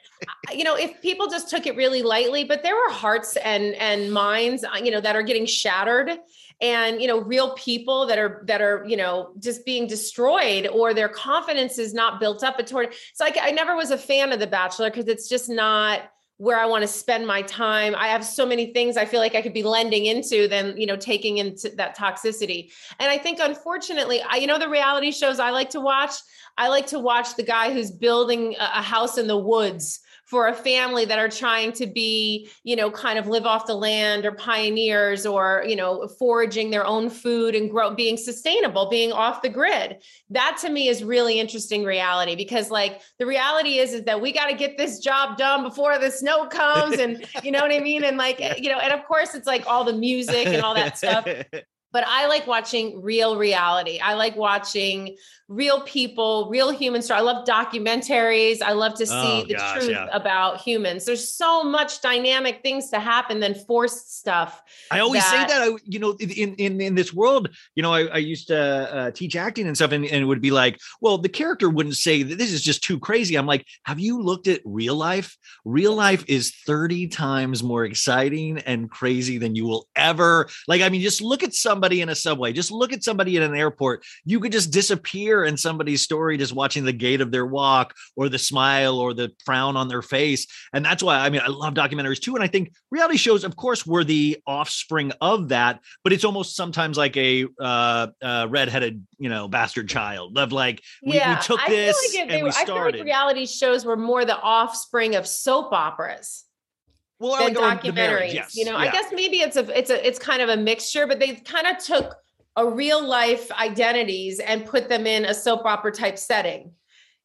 you know, if people just took it really lightly, but there were hearts and and minds, uh, you know, that are getting shattered and you know real people that are that are you know just being destroyed or their confidence is not built up toward so like I never was a fan of the bachelor because it's just not where I want to spend my time. I have so many things I feel like I could be lending into than, you know, taking into that toxicity. And I think unfortunately, I you know the reality shows I like to watch, I like to watch the guy who's building a house in the woods for a family that are trying to be, you know, kind of live off the land or pioneers or, you know, foraging their own food and grow being sustainable, being off the grid. That to me is really interesting reality because like the reality is is that we got to get this job done before the snow comes and [LAUGHS] you know what I mean and like you know and of course it's like all the music and all that stuff [LAUGHS] but I like watching real reality. I like watching real people, real human story. I love documentaries. I love to see oh, the gosh, truth yeah. about humans. There's so much dynamic things to happen than forced stuff. I always that- say that. I, you know, in in in this world, you know, I, I used to uh, teach acting and stuff, and, and it would be like, well, the character wouldn't say that this is just too crazy. I'm like, have you looked at real life? Real life is 30 times more exciting and crazy than you will ever. Like, I mean, just look at somebody in a subway. Just look at somebody in an airport. You could just disappear in somebody's story just watching the gait of their walk or the smile or the frown on their face. And that's why I mean I love documentaries too. And I think reality shows, of course, were the offspring of that, but it's almost sometimes like a uh, uh redheaded, you know, bastard child of like we, yeah, we took this like and we started. I feel like reality shows were more the offspring of soap operas well, than like documentaries. Yes. You know, yeah. I guess maybe it's a it's a it's kind of a mixture, but they kind of took a real life identities and put them in a soap opera type setting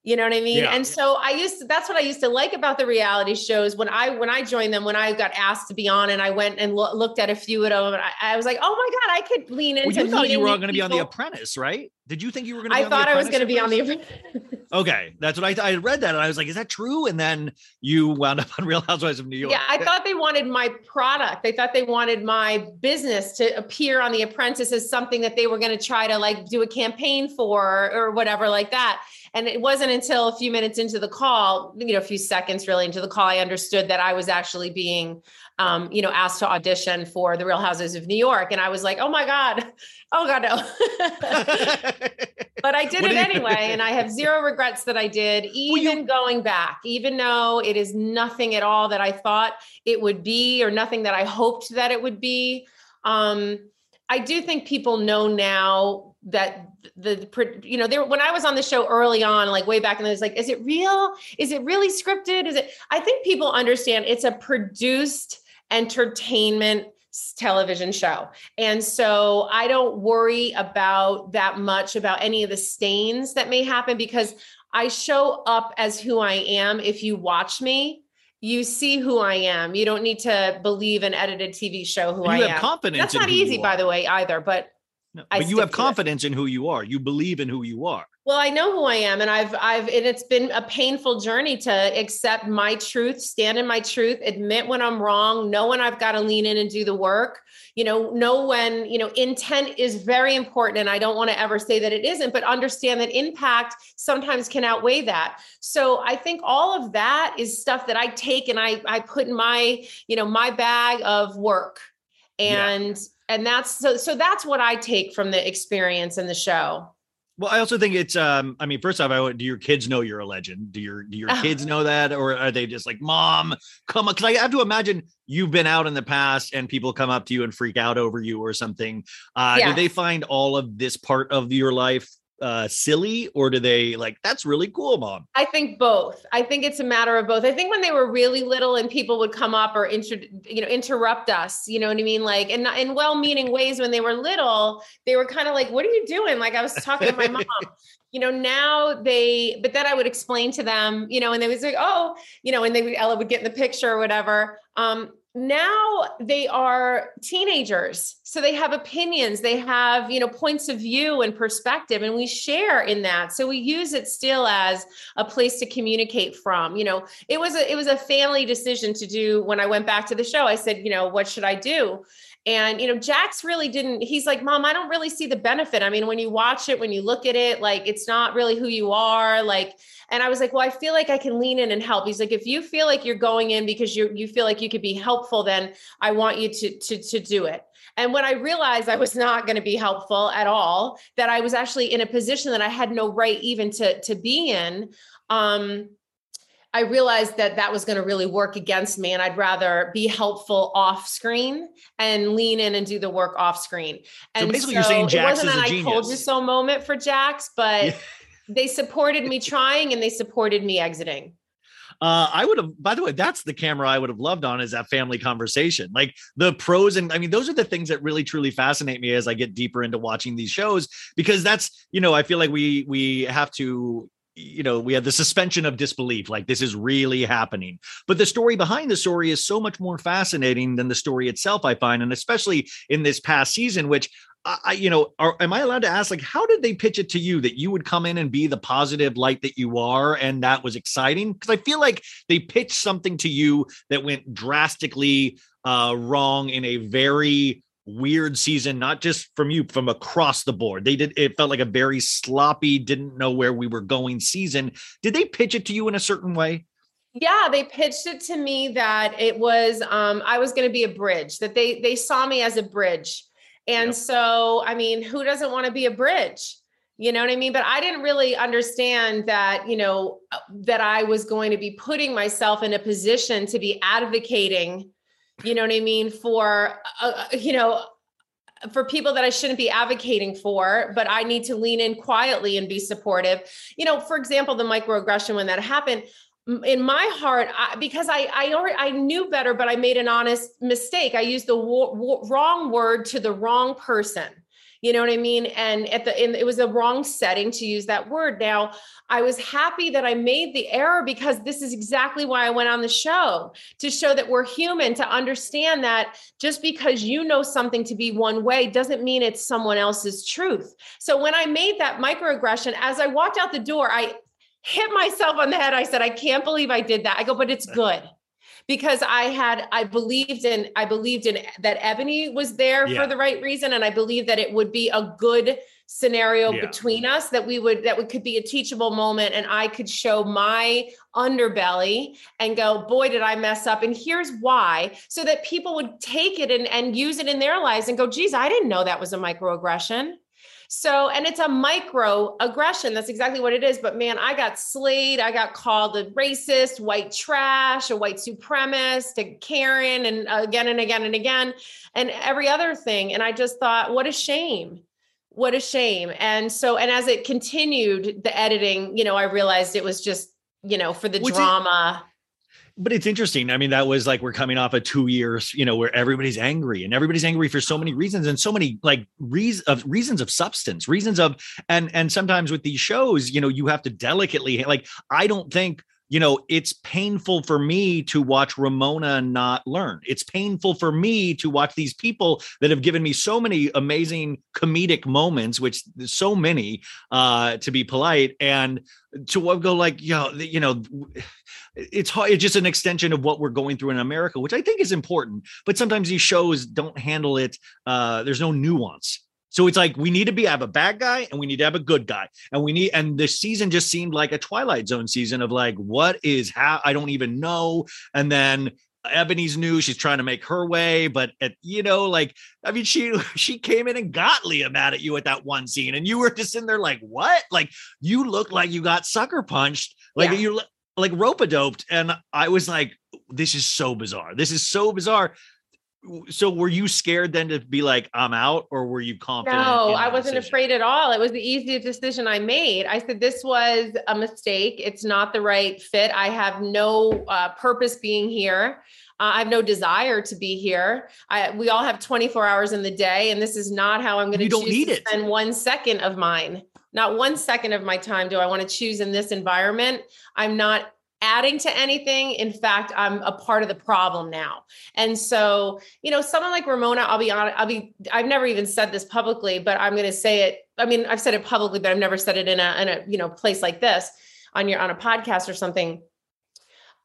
you know what i mean? Yeah. and so i used to that's what i used to like about the reality shows. When i when i joined them when i got asked to be on and i went and lo- looked at a few of them and I, I, was like oh my god i could lean into well, you thought you were going to be on the apprentice right? Did you think you were going to i thought i was going to be on the apprentice. [LAUGHS] Okay that's what I, I read that and i was like is that true? And then you wound up on [LAUGHS] real housewives of new york. Yeah i thought they wanted my product. They thought they wanted my business to appear on the apprentice as something that they were going to try to like do a campaign for or whatever like that and it wasn't until a few minutes into the call, you know, a few seconds really into the call, I understood that I was actually being, um, you know, asked to audition for the Real Houses of New York. And I was like, oh my God, oh God, no. [LAUGHS] but I did it anyway. and I have zero regrets that I did, even well, you- going back, even though it is nothing at all that I thought it would be or nothing that I hoped that it would be. Um, I do think people know now that the you know there when i was on the show early on like way back in those like is it real is it really scripted is it i think people understand it's a produced entertainment television show and so i don't worry about that much about any of the stains that may happen because i show up as who i am if you watch me you see who I am. You don't need to believe an edited TV show who You I have am. confidence That's not easy, by the way, either. But No, but you have confidence in who you are. You believe in who you are. Well, I know who I am, and I've I've and it's been a painful journey to accept my truth, stand in my truth, admit when I'm wrong, know when I've got to lean in and do the work. You know, know when you know intent is very important, and I don't want to ever say that it isn't, but understand that impact sometimes can outweigh that. So I think all of that is stuff that I take and I I put in my you know my bag of work, Yeah. And and that's so so that's what I take from the experience in the show. Well, I also think it's. Um, I mean, first off, I do your kids know you're a legend? Do your do your [LAUGHS] kids know that, or are they just like, "Mom, come on"? Because I have to imagine you've been out in the past and people come up to you and freak out over you or something. Uh, Yeah. Do they find all of this part of your life uh, silly, or do they like that's really cool, Mom? I think both. I think it's a matter of both. I think when they were really little and people would come up or inter, you know, interrupt us, you know what I mean? Like, and in well-meaning ways when they were little, they were kind of like, what are you doing? Like I was talking to my mom, [LAUGHS] you know, now they, but then I would explain to them, you know, and they was like, oh, you know, and they would, Ella would get in the picture or whatever. Um, now they are teenagers so they have opinions they have you know points of view and perspective and we share in that. So we use it still as a place to communicate from. You know it was a it was a family decision to do when i went back to the show i said you know what should i do and you know jax really didn't he's like mom i don't really see the benefit. I mean when you watch it when you look at it like it's not really who you are like and i was like well i feel like i can lean in and help. He's like if you feel like you're going in because you you feel like you could be helpful then i want you to to to do it. And when I realized I was not going to be helpful at all, that I was actually in a position that I had no right even to to be in, um, I realized that that was going to really work against me, and I'd rather be helpful off screen and lean in and do the work off screen. So And basically you're saying Jax it wasn't is a an I told you so moment for Jax, but Yeah. they supported me trying and they supported me exiting. Uh, I would have, by the way, that's the camera I would have loved on is that family conversation. Like the pros and I mean, those are the things that really truly fascinate me as I get deeper into watching these shows because that's, you know, I feel like we we have to, you know, we have the suspension of disbelief, like this is really happening. But the story behind the story is so much more fascinating than the story itself, I find, and especially in this past season, which I, you know, are, am I allowed to ask, like, how did they pitch it to you that you would come in and be the positive light that you are, and that was exciting? Because I feel like they pitched something to you that went drastically uh, wrong in a very weird season, not just from you, from across the board. They did. It felt like a very sloppy, didn't know where we were going season. Did they pitch it to you in a certain way? Yeah, they pitched it to me that it was um I was going to be a bridge, that they they saw me as a bridge. And Yep. so, I mean, who doesn't want to be a bridge? You know what I mean? But I didn't really understand that, you know, uh, that I was going to be putting myself in a position to be advocating, you know what I mean, for uh, uh, you know, for people that I shouldn't be advocating for, but I need to lean in quietly and be supportive. You know, for example, the microaggression when that happened, in my heart, I, because I I already I knew better, but I made an honest mistake. I used the wo- wo- wrong word to the wrong person. You know what I mean? And at the in, it was the wrong setting to use that word. Now, I was happy that I made the error because this is exactly why I went on the show to show that we're human, to understand that just because you know something to be one way doesn't mean it's someone else's truth. So when I made that microaggression, as I walked out the door, I hit myself on the head. I said, I can't believe I did that. I go, but it's good. Because I had, I believed in, I believed in that Eboni was there Yeah. for the right reason. And I believed that it would be a good scenario Yeah. between us, that we would, that would could be a teachable moment. And I could show my underbelly and go, boy, did I mess up. And here's why. So that people would take it and, and use it in their lives and go, geez, I didn't know that was a microaggression. So, and it's a micro aggression. That's exactly what it is. But man, I got slayed. I got called a racist, white trash, a white supremacist, a Karen, and again and again and again, and every other thing. And I just thought, what a shame. What a shame. And so, and as it continued, the editing, you know, I realized it was just, you know, for the is- drama. But it's interesting. I mean, that was like we're coming off of two years, you know, where everybody's angry and everybody's angry for so many reasons and so many like reasons of reasons of substance, reasons of and and sometimes with these shows, you know, you have to delicately like I don't think you know, it's painful for me to watch Ramona not learn. It's painful for me to watch these people that have given me so many amazing comedic moments, which so many, uh, to be polite, and to go like, yo, you know, it's hard. It's just an extension of what we're going through in America, which I think is important. But sometimes these shows don't handle it. Uh, there's no nuance so it's like we need to be have a bad guy and we need to have a good guy. And we need and the season just seemed like a Twilight Zone season of like, what is how I don't even know. And then Eboni's new, she's trying to make her way, but at, you know, like I mean, she [LAUGHS] she came in and got Leah mad at you at that one scene, and you were just in there like, what? Like you look like you got sucker punched, like yeah. you like rope doped, and I was like, this is so bizarre. This is so bizarre so were you scared then to be like i'm out or were you confident no i wasn't decision? afraid at all it was the easiest decision i made i said this was a mistake it's not the right fit i have no uh, purpose being here uh, I have no desire to be here. I, we all have 24 hours in the day, and this is not how I'm going to choose need to it. spend one second of mine. Not one second of my time do I want to choose in this environment. I'm not adding to anything. In fact, I'm a part of the problem now. And so, you know, someone like Ramona, I'll be honest, I'll be, I've never even said this publicly, but I'm going to say it. I mean, I've said it publicly, but I've never said it in a, in a, you know, place like this on your, on a podcast or something.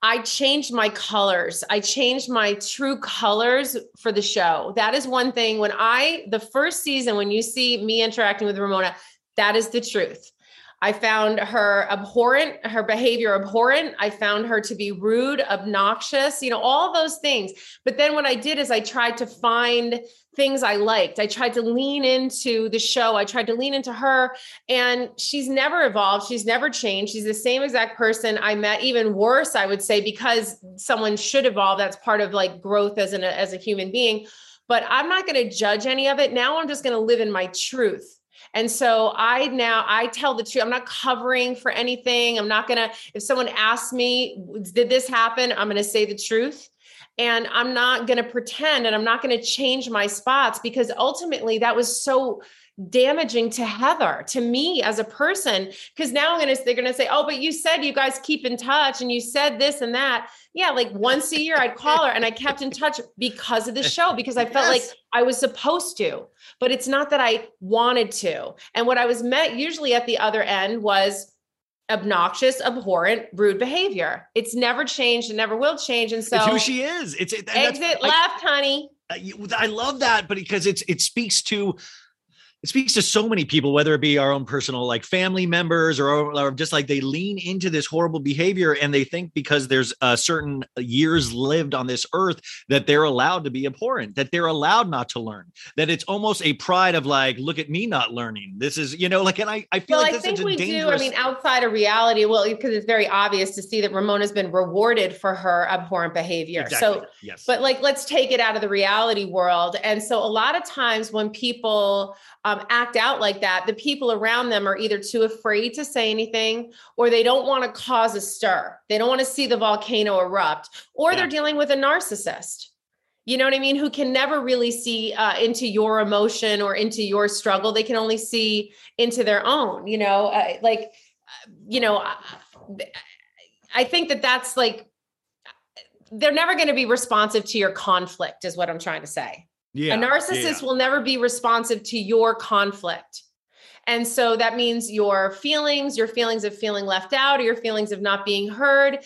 I changed my colors. I changed my true colors for the show. That is one thing when I, the first season, when you see me interacting with Ramona, that is the truth. I found her abhorrent, her behavior abhorrent. I found her to be rude, obnoxious, you know, all those things. But then what I did is I tried to find things I liked. I tried to lean into the show. I tried to lean into her and she's never evolved. She's never changed. She's the same exact person I met, even worse, I would say, because someone should evolve. That's part of like growth as an as a human being. But I'm not going to judge any of it. Now I'm just going to live in my truth and so I now I tell the truth. I'm not covering for anything. I'm not gonna, if someone asks me, did this happen? I'm gonna say the truth. And I'm not to pretend and I'm not to change my spots because ultimately that was so damaging to Heather, to me as a person. Because now I'm gonna they're gonna say, Oh, but you said you guys keep in touch and you said this and that. Yeah, like once a year I'd call her and I kept in touch because of the [LAUGHS] show, because I felt yes. like I was supposed to, but it's not that I wanted to. And what I was met usually at the other end was obnoxious, abhorrent, rude behavior. It's never changed and never will change. And so it's who she is. It's it, exit left, honey. Uh, I love that, but because it's it speaks to it speaks to so many people, whether it be our own personal like family members or, or just like they lean into this horrible behavior and they think because there's a certain years lived on this earth that they're allowed to be abhorrent, that they're allowed not to learn, that it's almost a pride of like, look at me not learning. This is, you know, like, and I, I feel well, like I think we dangerous... do. I mean, outside of reality, well, because it's very obvious to see that Ramona's been rewarded for her abhorrent behavior. Exactly. So, yes. but like, let's take it out of the reality world. And so a lot of times when people, um, act out like that, the people around them are either too afraid to say anything or they don't want to cause a stir. They don't want to see the volcano erupt, or yeah. they're dealing with a narcissist. You know what I mean? Who can never really see uh, into your emotion or into your struggle. They can only see into their own, you know, uh, like, you know, I think that that's like, they're never going to be responsive to your conflict, is what I'm trying to say. Yeah, a narcissist yeah. will never be responsive to your conflict. And so that means your feelings, your feelings of feeling left out, or your feelings of not being heard,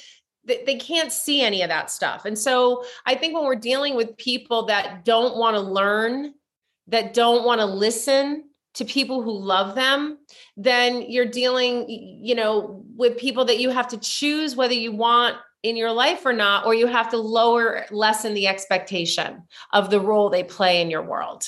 they, they can't see any of that stuff. And so I think when we're dealing with people that don't want to learn, that don't want to listen to people who love them, then you're dealing, you know, with people that you have to choose whether you want in your life or not, or you have to lower, lessen the expectation of the role they play in your world.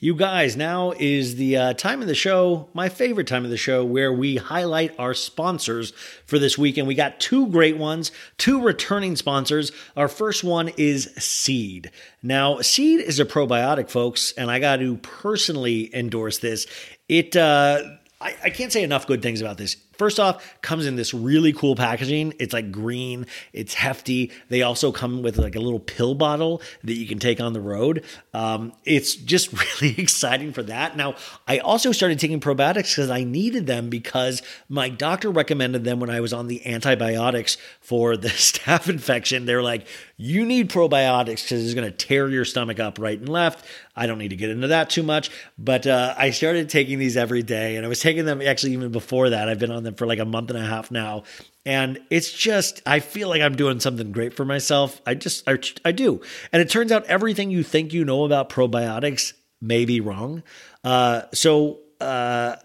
You guys, now is the uh, time of the show, my favorite time of the show, where we highlight our sponsors for this week. And we got two great ones, two returning sponsors. Our first one is Seed. Now, Seed is a probiotic, folks, and I got to personally endorse this. It, uh, I, I can't say enough good things about this. First off, comes in this really cool packaging. It's like green, it's hefty. They also come with like a little pill bottle that you can take on the road. Um, it's just [LAUGHS] really exciting for that. Now, I also started taking probiotics because I needed them because my doctor recommended them when I was on the antibiotics for the [LAUGHS] staph infection. They're like, you need probiotics because it's going to tear your stomach up right and left. I don't need to get into that too much, but uh, I started taking these every day, and I was taking them actually even before that. I've been on them for like a month and a half now. And it's just, I feel like I'm doing something great for myself. I just, I, I do. And it turns out everything you think you know about probiotics may be wrong. Uh, so, uh,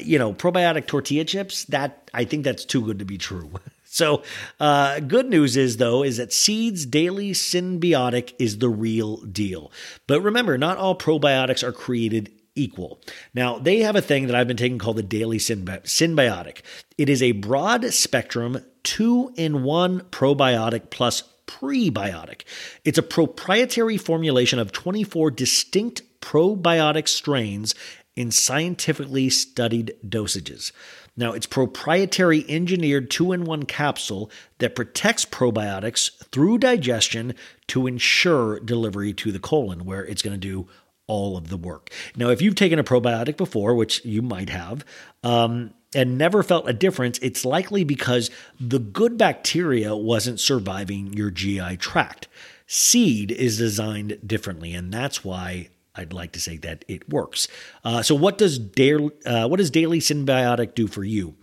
you know, probiotic tortilla chips, that I think that's too good to be true. [LAUGHS] So, uh, good news is though is that Seeds Daily Synbiotic is the real deal. But remember, not all probiotics are created equal. Now, they have a thing that I've been taking called the Daily Synbi- Synbiotic. It is a broad spectrum, two in one probiotic plus prebiotic. It's a proprietary formulation of 24 distinct probiotic strains in scientifically studied dosages. Now, it's proprietary engineered two in one capsule that protects probiotics through digestion to ensure delivery to the colon, where it's going to do all of the work. Now, if you've taken a probiotic before, which you might have, um, and never felt a difference, it's likely because the good bacteria wasn't surviving your GI tract. Seed is designed differently, and that's why I'd like to say that it works. Uh, so, what does daily, uh, what does Daily Synbiotic do for you?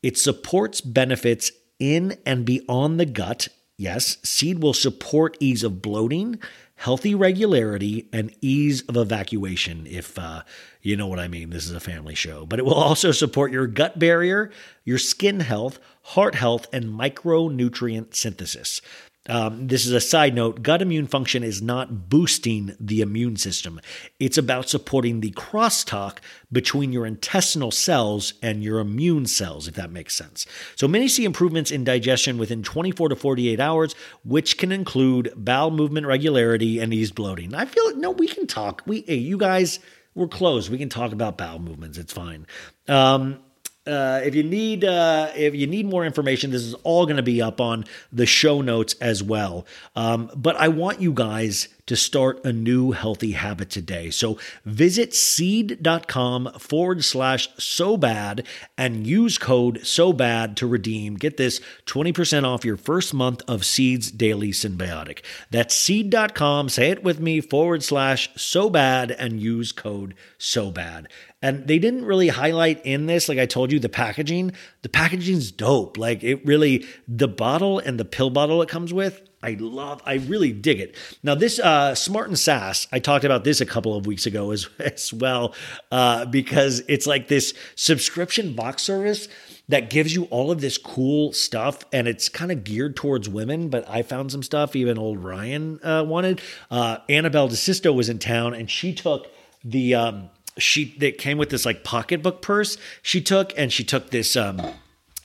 It supports benefits in and beyond the gut. Yes, seed will support ease of bloating, healthy regularity, and ease of evacuation. If uh, you know what I mean, this is a family show. But it will also support your gut barrier, your skin health, heart health, and micronutrient synthesis. Um, this is a side note gut immune function is not boosting the immune system, it's about supporting the crosstalk between your intestinal cells and your immune cells, if that makes sense. So many see improvements in digestion within 24 to 48 hours, which can include bowel movement regularity and ease bloating. I feel no, we can talk. We, hey, you guys, we're closed. We can talk about bowel movements. It's fine. Um, uh, if you need uh, if you need more information, this is all going to be up on the show notes as well. Um, but I want you guys to start a new healthy habit today. So visit seed.com forward slash so bad and use code so bad to redeem. Get this 20% off your first month of Seeds Daily Synbiotic. That's seed.com, say it with me, forward slash so bad and use code so bad. And they didn't really highlight in this, like I told you, the packaging. The packaging's dope. Like it really, the bottle and the pill bottle it comes with, I love, I really dig it. Now, this uh, Smart and Sass, I talked about this a couple of weeks ago as, [LAUGHS] as well, uh, because it's like this subscription box service that gives you all of this cool stuff, and it's kind of geared towards women. But I found some stuff even old Ryan uh, wanted. Uh, Annabelle DeSisto was in town, and she took the um, she that came with this like pocketbook purse she took, and she took this um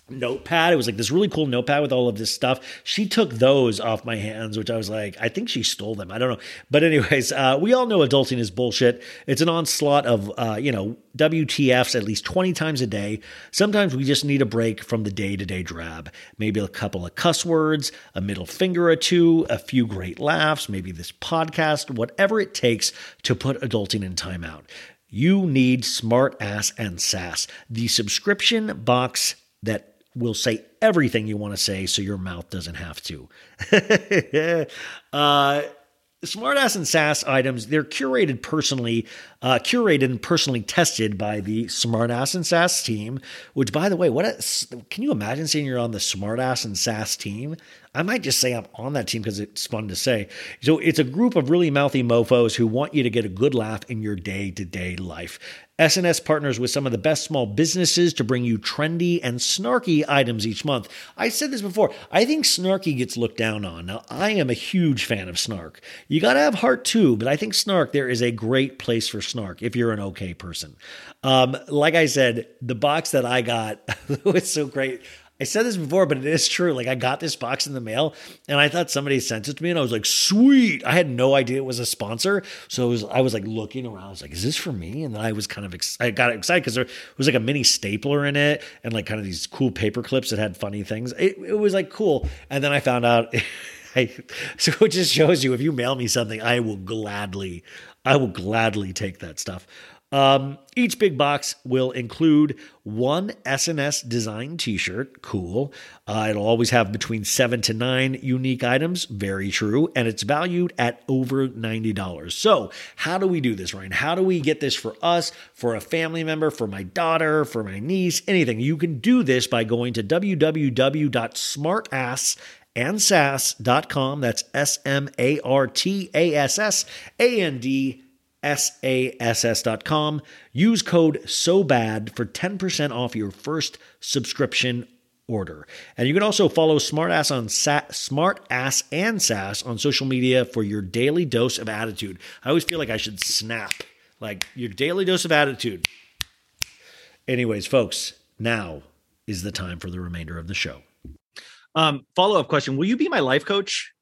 notepad. It was like this really cool notepad with all of this stuff. She took those off my hands, which I was like, I think she stole them. I don't know. But anyways, uh, we all know adulting is bullshit. It's an onslaught of, uh, you know, WTFs at least 20 times a day. Sometimes we just need a break from the day to day drab. Maybe a couple of cuss words, a middle finger or two, a few great laughs, maybe this podcast, whatever it takes to put adulting in timeout. You need Smart Ass and Sass, the subscription box that will say everything you want to say so your mouth doesn't have to. [LAUGHS] uh, Smartass and Sass items, they're curated personally, uh, curated and personally tested by the Smartass and Sass team, which by the way, what a, can you imagine seeing you're on the Smartass and Sass team? I might just say I'm on that team because it's fun to say. So it's a group of really mouthy mofos who want you to get a good laugh in your day to day life. SNS partners with some of the best small businesses to bring you trendy and snarky items each month. I said this before. I think snarky gets looked down on. Now, I am a huge fan of snark. You got to have heart too, but I think snark, there is a great place for snark if you're an okay person. Um, like I said, the box that I got [LAUGHS] was so great. I said this before, but it is true. Like I got this box in the mail and I thought somebody sent it to me and I was like, sweet. I had no idea it was a sponsor. So was, I was like looking around. I was like, is this for me? And then I was kind of, ex- I got excited because there was like a mini stapler in it and like kind of these cool paper clips that had funny things. It, it was like cool. And then I found out, [LAUGHS] I, so it just shows you if you mail me something, I will gladly, I will gladly take that stuff. Um, each big box will include one SNS design t shirt. Cool. Uh, it'll always have between seven to nine unique items. Very true. And it's valued at over $90. So, how do we do this, Ryan? How do we get this for us, for a family member, for my daughter, for my niece, anything? You can do this by going to www.smartass and sass.com. That's S M A R T A S S A N D sass.com. Use code SOBAD for 10% off your first subscription order. And you can also follow Smartass on Sa- Smartass and Sass on social media for your daily dose of attitude. I always feel like I should snap, like your daily dose of attitude. Anyways, folks, now is the time for the remainder of the show. Um, follow up question: Will you be my life coach?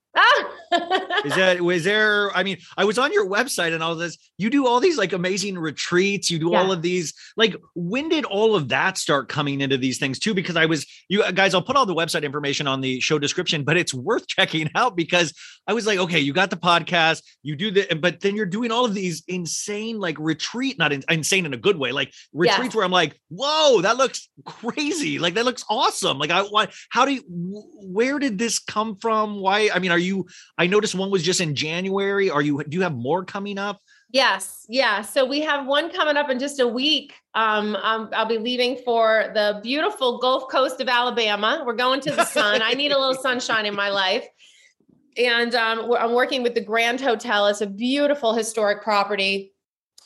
Is that was there i mean i was on your website and all this you do all these like amazing retreats you do yeah. all of these like when did all of that start coming into these things too because i was you uh, guys i'll put all the website information on the show description but it's worth [LAUGHS] checking out because i was like okay you got the podcast you do the but then you're doing all of these insane like retreat not in, insane in a good way like retreats yeah. where i'm like whoa that looks crazy like that looks awesome like i want how do you where did this come from why i mean are you i noticed one was just in january are you do you have more coming up Yes, yeah. So we have one coming up in just a week. Um, um, I'll be leaving for the beautiful Gulf Coast of Alabama. We're going to the sun. I need a little sunshine in my [LAUGHS] life. And um, I'm working with the Grand Hotel. It's a beautiful historic property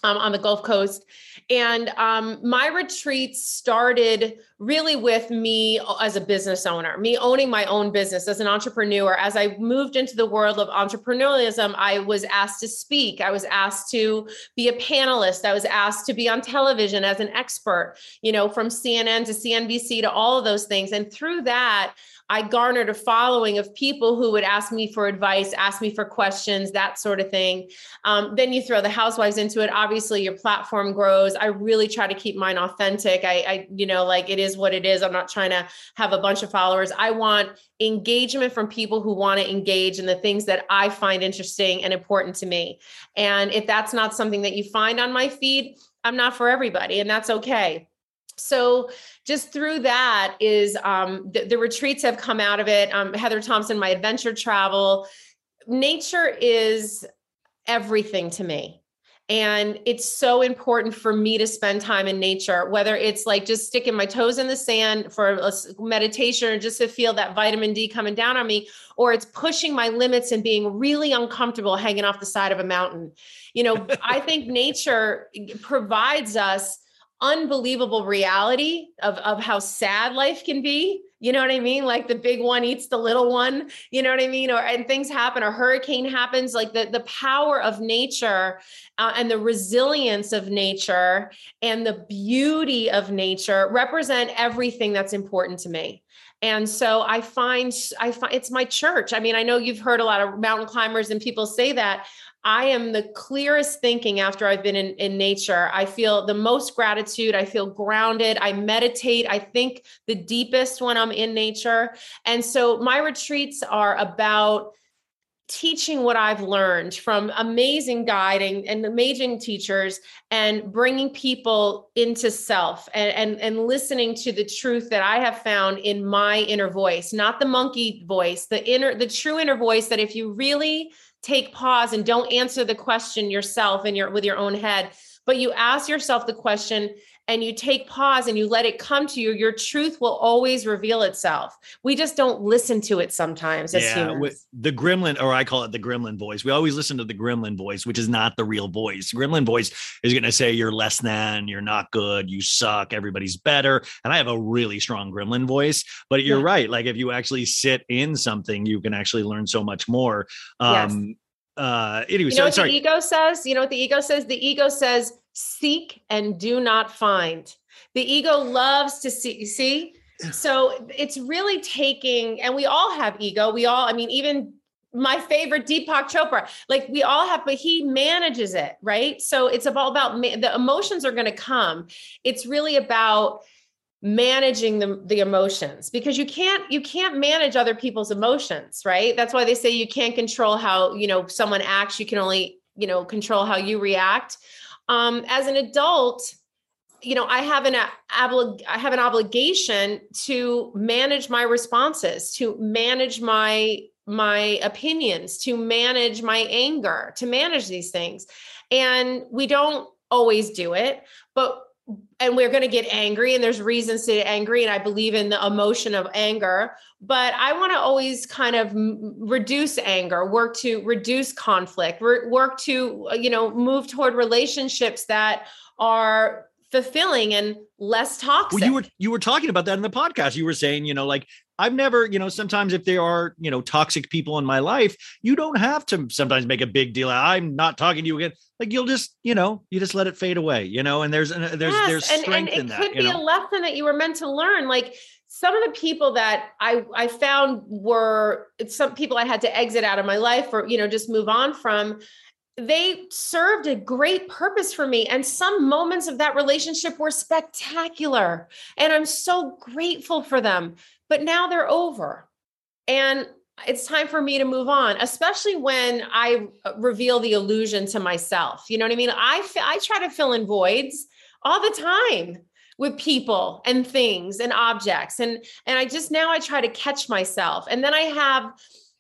um, on the Gulf Coast. And um, my retreat started really with me as a business owner, me owning my own business as an entrepreneur. As I moved into the world of entrepreneurialism, I was asked to speak. I was asked to be a panelist. I was asked to be on television as an expert, you know, from CNN to CNBC to all of those things. And through that, I garnered a following of people who would ask me for advice, ask me for questions, that sort of thing. Um, then you throw the housewives into it. Obviously, your platform grows. I really try to keep mine authentic. I, I, you know, like it is what it is. I'm not trying to have a bunch of followers. I want engagement from people who want to engage in the things that I find interesting and important to me. And if that's not something that you find on my feed, I'm not for everybody, and that's okay so just through that is um, the, the, retreats have come out of it. Um, heather thomson my adventure travel. Nature is everything to me. And it's so important for me to spend time in nature whether it's like just sticking my toes in the sand for meditation or just to feel that vitamin d coming down on me or it's pushing my limits and being really uncomfortable hanging off the side of a mountain. You know i think nature provides us unbelievable reality of, of how sad life can be. You know what I mean? Like the big one eats the little one, you know what I mean? Or and things happen, a hurricane happens, like the, the power of nature uh, and the resilience of nature and the beauty of nature represent everything that's important to me. And so I find I find it's my church. I mean, I know you've heard a lot of mountain climbers and people say that. I am the clearest thinking after I've been in, in nature. I feel the most gratitude. I feel grounded. I meditate. I think the deepest when I'm in nature. And so my retreats are about teaching what I've learned from amazing guiding and amazing teachers and bringing people into self and, and, and listening to the truth that I have found in my inner voice, not the monkey voice, the inner, the true inner voice that if you really take pause and don't answer the question yourself and your with your own head, but you ask yourself the question and you take pause and you let it come to you, your truth will always reveal itself. We just don't listen to it sometimes as yeah, humans. with the gremlin, or I call it the gremlin voice. We always listen to the gremlin voice, which is not the real voice. Gremlin voice is going to say you're less than, you're not good, you suck, everybody's better. And I have a really strong gremlin voice, but you're Yeah. right. Like if you actually sit in something, you can actually learn so much more. Yes. Um, uh, anyway, You know so what sorry. the ego says? You know what the ego says? The ego says, seek and do not find. The ego loves to see, you see? So it's really taking, and we all have ego. We all, I mean, even my favorite Deepak Chopra, like we all have, but he manages it, right? So it's all about the emotions are going to come. It's really about managing the, the emotions because you can't you can't manage other people's emotions right that's why they say you can't control how you know someone acts you can only you know control how you react um as an adult you know i have an a- obli- i have an obligation to manage my responses to manage my my opinions to manage my anger to manage these things. And we don't always do it but and we're going to get angry and there's reasons to get angry and i believe in the emotion of anger but i want to always kind of reduce anger work to reduce conflict work to uh, you know move toward relationships that are fulfilling and less toxic Well, you were you were talking about that in the podcast. You were saying, you know, like I've never, you know, sometimes if there are, you know, toxic people in my life, you don't have to sometimes make a big deal. I'm not talking to you again. Like you'll just, you know, you just let it fade away, you know. And there's there's Yes, there's and, strength and in it that. could you be know? a lesson that you were meant to learn like some of the people that i i found were some people i had to exit out of my life or you know just move on from they served a great purpose for me and some moments of that relationship were spectacular and i'm so grateful for them but now they're over. And it's time for me to move on especially when i uh, reveal the illusion to myself. You know what i mean? I i try to fill in voids all the time with people and things and objects. And and i just now i try to catch myself. And then i have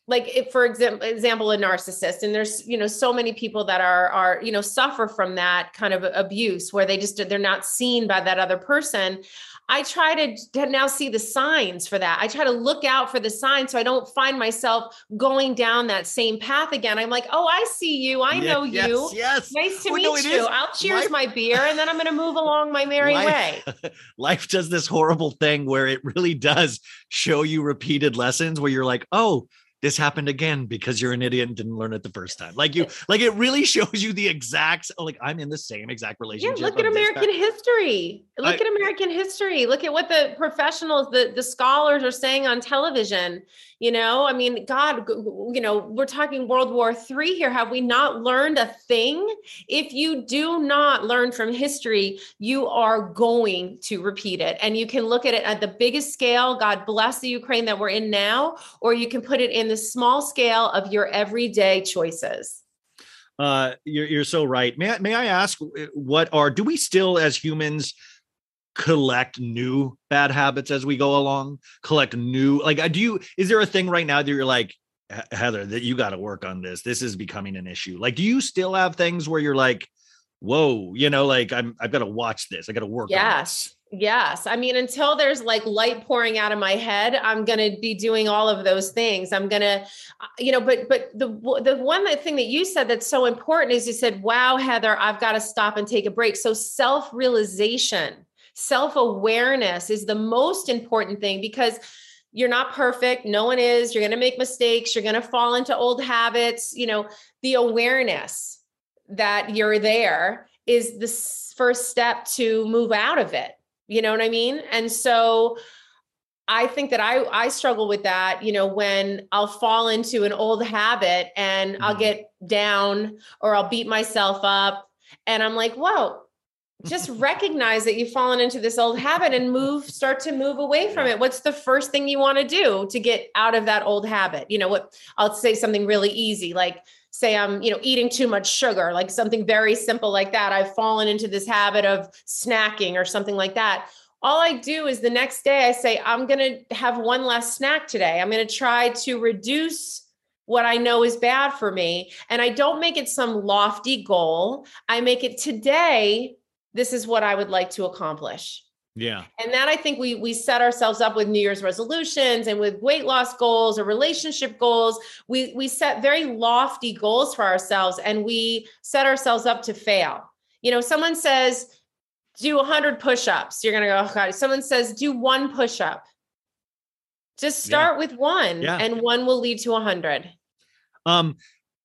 like if for example example a narcissist and there's you know so many people that are are you know suffer from that kind of abuse where they just they're not seen by that other person i try to, to now see the signs for that. I try to look out for the signs so i don't find myself going down that same path again. I'm like oh i see you. I Yeah, know you. Yes. nice to Well, meet no, you. is. i'll cheers Life- my beer and then i'm going to move along my merry way. Life, [LAUGHS] life does this horrible thing where it really does show you repeated lessons where you're like, oh, this happened again because you're an idiot and didn't learn it the first time. Like you, like it really [LAUGHS] shows you the exact. Like I'm in the same exact relationship. Yeah, look at American history. Look I- at American history. Look at what the professionals, the the scholars are saying on television. You know, I mean, God, you know, we're talking World War Three here. Have we not learned a thing? If you do not learn from history, you are going to repeat it. And you can look at it at the biggest scale. God bless the Ukraine that we're in now, or you can put it in the small scale of your everyday choices. Uh, you're you're so right. May I, may I ask uh, what are do we still as humans collect new bad habits as we go along? Collect new like uh, do you is there a thing right now that you're like Heather that you got to work on this. This is becoming an issue. Like do you still have things where you're like whoa, you know, like I'm I've got to watch this. I got to work on this. Yes. Yes. I mean, until there's like light pouring out of my head, I'm going to be doing all of those things. I'm going to, uh, you know, but, but the, the one thing that you said that's so important is you said, wow, Heather, I've got to stop and take a break. So self realization, self awareness is the most important thing because you're not perfect. No one is. You're going to make mistakes. You're going to fall into old habits. You know, the awareness that you're there is the first step to move out of it you know what I mean? And so I think that I I struggle with that, you know, when I'll fall into an old habit and mm-hmm. I'll get down or I'll beat myself up and I'm like, whoa, just [LAUGHS] recognize that you've fallen into this old habit and move start to move away from it what's the first thing you want to do to get out of that old habit you know what i'll say something really easy like say I'm, you know, eating too much sugar, like something very simple like that. I've fallen into this habit of snacking or something like that. All I do is the next day I say, I'm going to have one less snack today. I'm going to try to reduce what I know is bad for me. And I don't make it some lofty goal. I make it today. This is what I would like to accomplish. Yeah. And that I think we we set ourselves up with New Year's resolutions and with weight loss goals or relationship goals. We we set very lofty goals for ourselves and we set ourselves up to fail. You know, someone says do 100 push-ups. You're going to go, oh god. Someone says do one push-up. Just start yeah. with one yeah. and one will lead to a 100. Um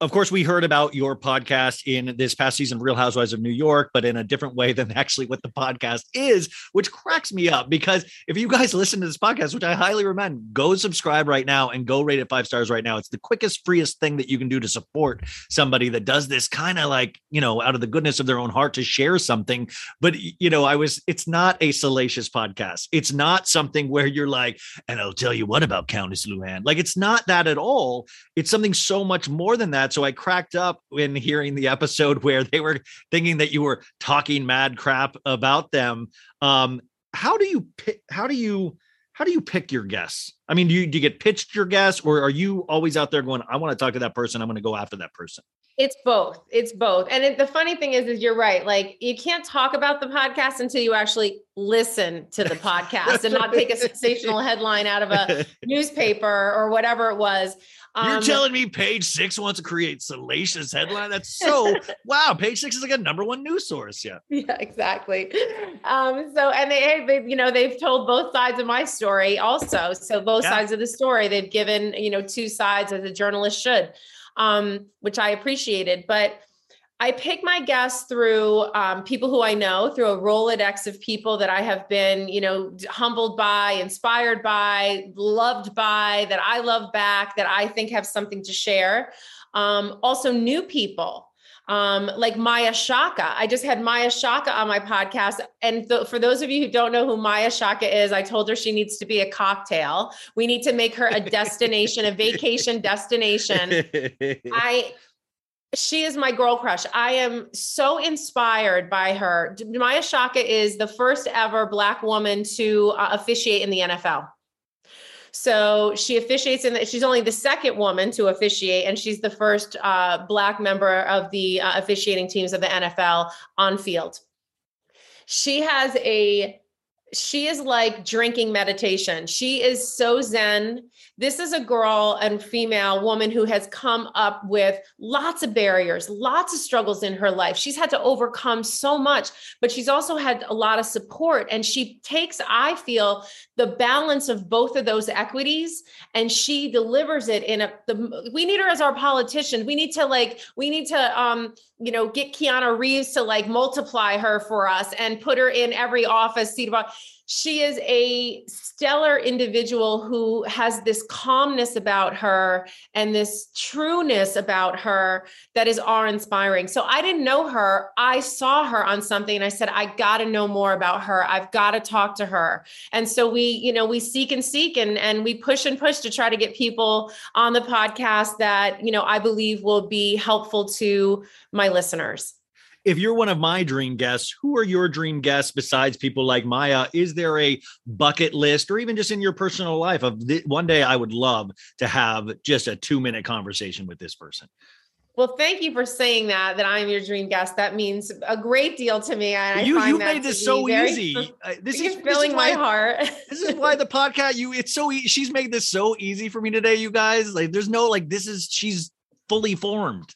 of course, we heard about your podcast in this past season of Real Housewives of New York, but in a different way [LAUGHS] than actually what the podcast is, which cracks me up because if you guys listen to this podcast, which I highly recommend, go subscribe right now and go rate it five stars right now. It's the quickest, freest thing that you can do to support somebody that does this kind of like, you know, out of the goodness of their own heart to share something. But, you know, I was, it's not a salacious podcast. It's not something where you're like, and I'll tell you what about Countess Luann. Like, it's not that at all. It's something so much more than that that. So I cracked up when hearing the episode [LAUGHS] where they were thinking that you were talking mad crap about them. Um, how do you pick? How do you? How do you pick your guests? I mean, do you, do you get pitched your guests, or are you always out there going, "I want to talk to that person. I'm going to go after that person." It's both. It's both. And it, the funny thing is, is you're right. Like you can't talk about the podcast until you actually listen to the podcast and not take a sensational [LAUGHS] headline out of a newspaper or whatever it was. Um, You're telling me page six wants to create salacious headline? That's so wow. Page six is like a number one news source. Yeah. [LAUGHS] Yeah, exactly. Um, so and they, they, you know, they've told both sides of my story also. So both yeah. sides of the story, they've given, you know, two sides as a journalist should, um, which I appreciated. But I pick my guests through um, people who I know, through a Rolodex of people that I have been, you know, humbled by, inspired by, loved by, that I love back, that I think have something to share. Um, also, new people. Um, like Maia Chaka. I just had Maia Chaka on my podcast. And th- for those of you who don't know who Maia Chaka is, I told her she needs to be a cocktail. We need to make her a destination, a vacation [LAUGHS] destination. I she is my girl crush. I am so inspired by her. Maia Chaka is the first ever Black woman to uh, officiate in the NFL. So she officiates in that. she's only the second woman to officiate, and she's the first uh, Black member of the uh, officiating teams of the NFL on field. She has a she is like drinking meditation. She is so zen. This is a girl and female woman who has come up with lots of barriers, lots of struggles in her life. She's had to overcome so much, but she's also had a lot of support. And she takes, I feel, the balance of both of those equities and she delivers it in a the, we need her as our politician. We need to like, we need to um, you know, get Keanu Reeves to like multiply her for us and put her in every office seat about she is a stellar individual who has this calmness about her and this trueness about her that is awe inspiring. So I didn't know her. I saw her on something and I said, I got to know more about her. I've got to talk to her. And so we, you know, we seek and seek and, and we push and push to try to get people on the podcast that, you know, I believe will be helpful to my listeners if you're one of my dream guests, who are your dream guests besides people like Maia? Is there a bucket list or even just in your personal life of one day I would love to have just a two minute conversation with this person? Well, thank you for saying that. That I am your dream guest. That means a great deal to me. And I you find you that made this so easy. [LAUGHS] Uh, this is filling my heart. this is why the podcast you it's so e- she's made this so easy for me today you guys like there's no like this is she's fully formed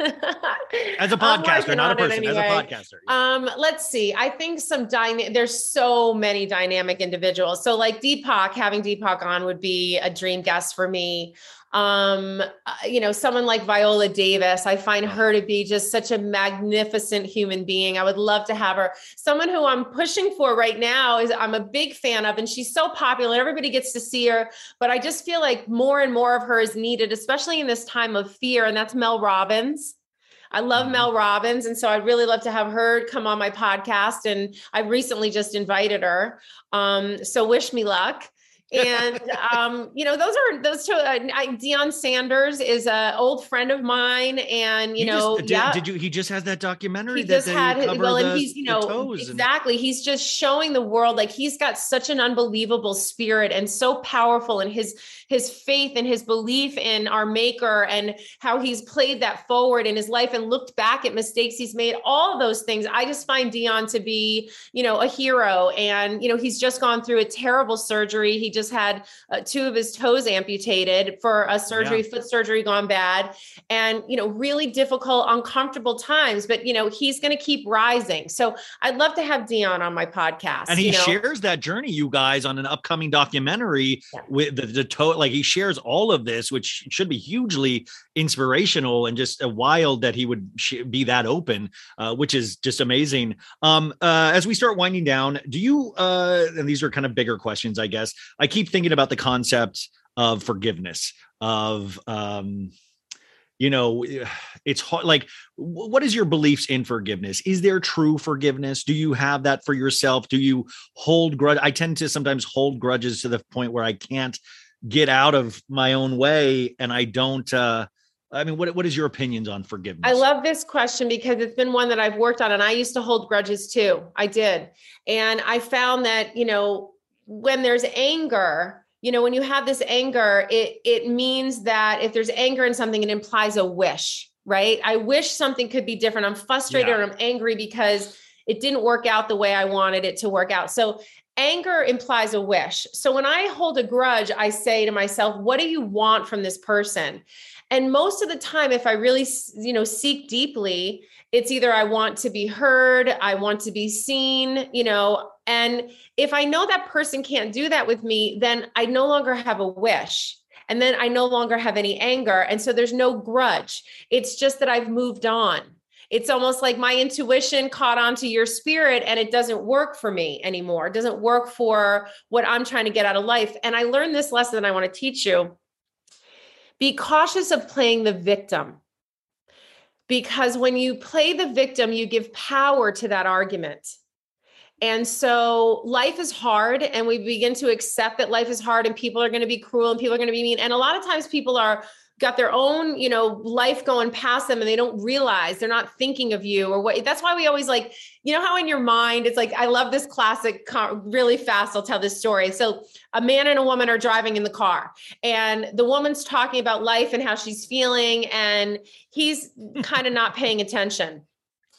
as a podcaster not a person as a podcaster Um, let's see. I think some dyna- there's so many dynamic individuals. So like Deepak, having Deepak on would be a dream guest for me. Um, uh, you know, someone like Viola Davis, I find her to be just such a magnificent human being. I would love to have her. Someone who I'm pushing for right now is I'm a big fan of, and she's so popular. Everybody gets to see her, but I just feel like more and more of her is needed, especially in this time of fear. And that's Mel Robbins. I love Mel Robbins. And so I'd really love to have her come on my podcast. And I recently just invited her. Um, so wish me luck. And um, you know, those are those two. Uh, I, Deion Sanders is a old friend of mine, and you, He know, just, did, yeah, did you he just has that documentary he that just had his, well, the, and he's you know toes and- exactly. He's just showing the world like he's got such an unbelievable spirit and so powerful and his his faith and his belief in our Maker and how he's played that forward in his life and looked back at mistakes he's made. All those things, I just find Deion to be you know a hero. And you know he's just gone through a terrible surgery. He just had uh, two of his toes amputated for a surgery, Yeah. foot surgery gone bad, and you know really difficult, uncomfortable times. But you know he's going to keep rising. So I'd love to have Deion on my podcast. and he you know? shares that journey you guys on an upcoming documentary with the, the toe like he shares all of this which should be hugely inspirational and just uh, wild that he would sh- be that open uh, which is just amazing. Um uh as we start winding down do you uh and these are kind of bigger questions i guess. I keep thinking about the concept of forgiveness of um you know [SIGHS] it's hard like what is your beliefs in forgiveness? Is there true forgiveness? Do you have that for yourself? Do you hold grudge i tend to sometimes hold grudges to the point where i can't get out of my own way and i don't uh i mean what what is your opinions on forgiveness I love this question because it's been one that I've worked on and I used to hold grudges too. I did. And I found that, you know, when there's anger, you know, when you have this anger, it it means that if there's anger in something it implies a wish, right? I wish something could be different. I'm frustrated Yeah. or I'm angry because it didn't work out the way I wanted it to work out. So anger implies a wish. So when I hold a grudge, I say to myself, what do you want from this person? And most of the time, if I really, you know, seek deeply, it's either I want to be heard, I want to be seen, you know, and if I know that person can't do that with me, then I no longer have a wish. And then I no longer have any anger. And so there's no grudge. It's just that I've moved on. It's almost like my intuition caught on to your spirit and it doesn't work for me anymore. It doesn't work for what I'm trying to get out of life. And I learned this lesson I want to teach you be cautious of playing the victim because when you play the victim you give power to that argument and so life is hard and we begin to accept that life is hard and people are going to be cruel and people are going to be mean and a lot of times people are got their own you know life going past them and they don't realize they're not thinking of you or what that's why we always like you know how in your mind it's like i love this classic really fast i'll tell this story. So a man and a woman are driving in the car and the woman's talking about life and how she's feeling and he's [LAUGHS] kind of not paying attention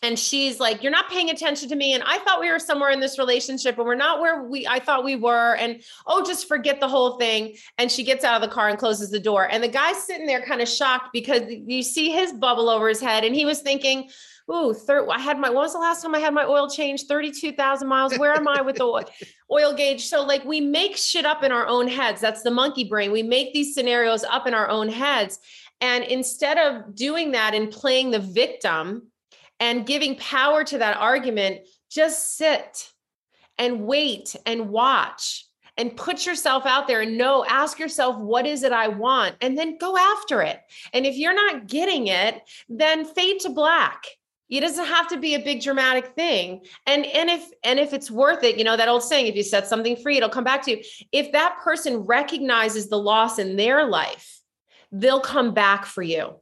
and she's like you're not paying attention to me and i thought we were somewhere in this relationship and we're not where we i thought we were and oh just forget the whole thing and she gets out of the car and closes the door and the guy's sitting there kind of shocked because you see his bubble over his head and he was thinking Ooh, thir- I had my, when was the last time I had my oil changed? 32,000 miles. Where am I with the oil, [LAUGHS] oil gauge? So, like, we make shit up in our own heads. That's the monkey brain. We make these scenarios up in our own heads. And instead of doing that and playing the victim, and giving power to that argument, just sit and wait and watch and put yourself out there and know, ask yourself, what is it I want? And then go after it. And if you're not getting it, then fade to black. It doesn't have to be a big dramatic thing. And and if and if it's worth it, you know that old saying, if you set something free, it'll come back to you. If that person recognizes the loss in their life, they'll come back for you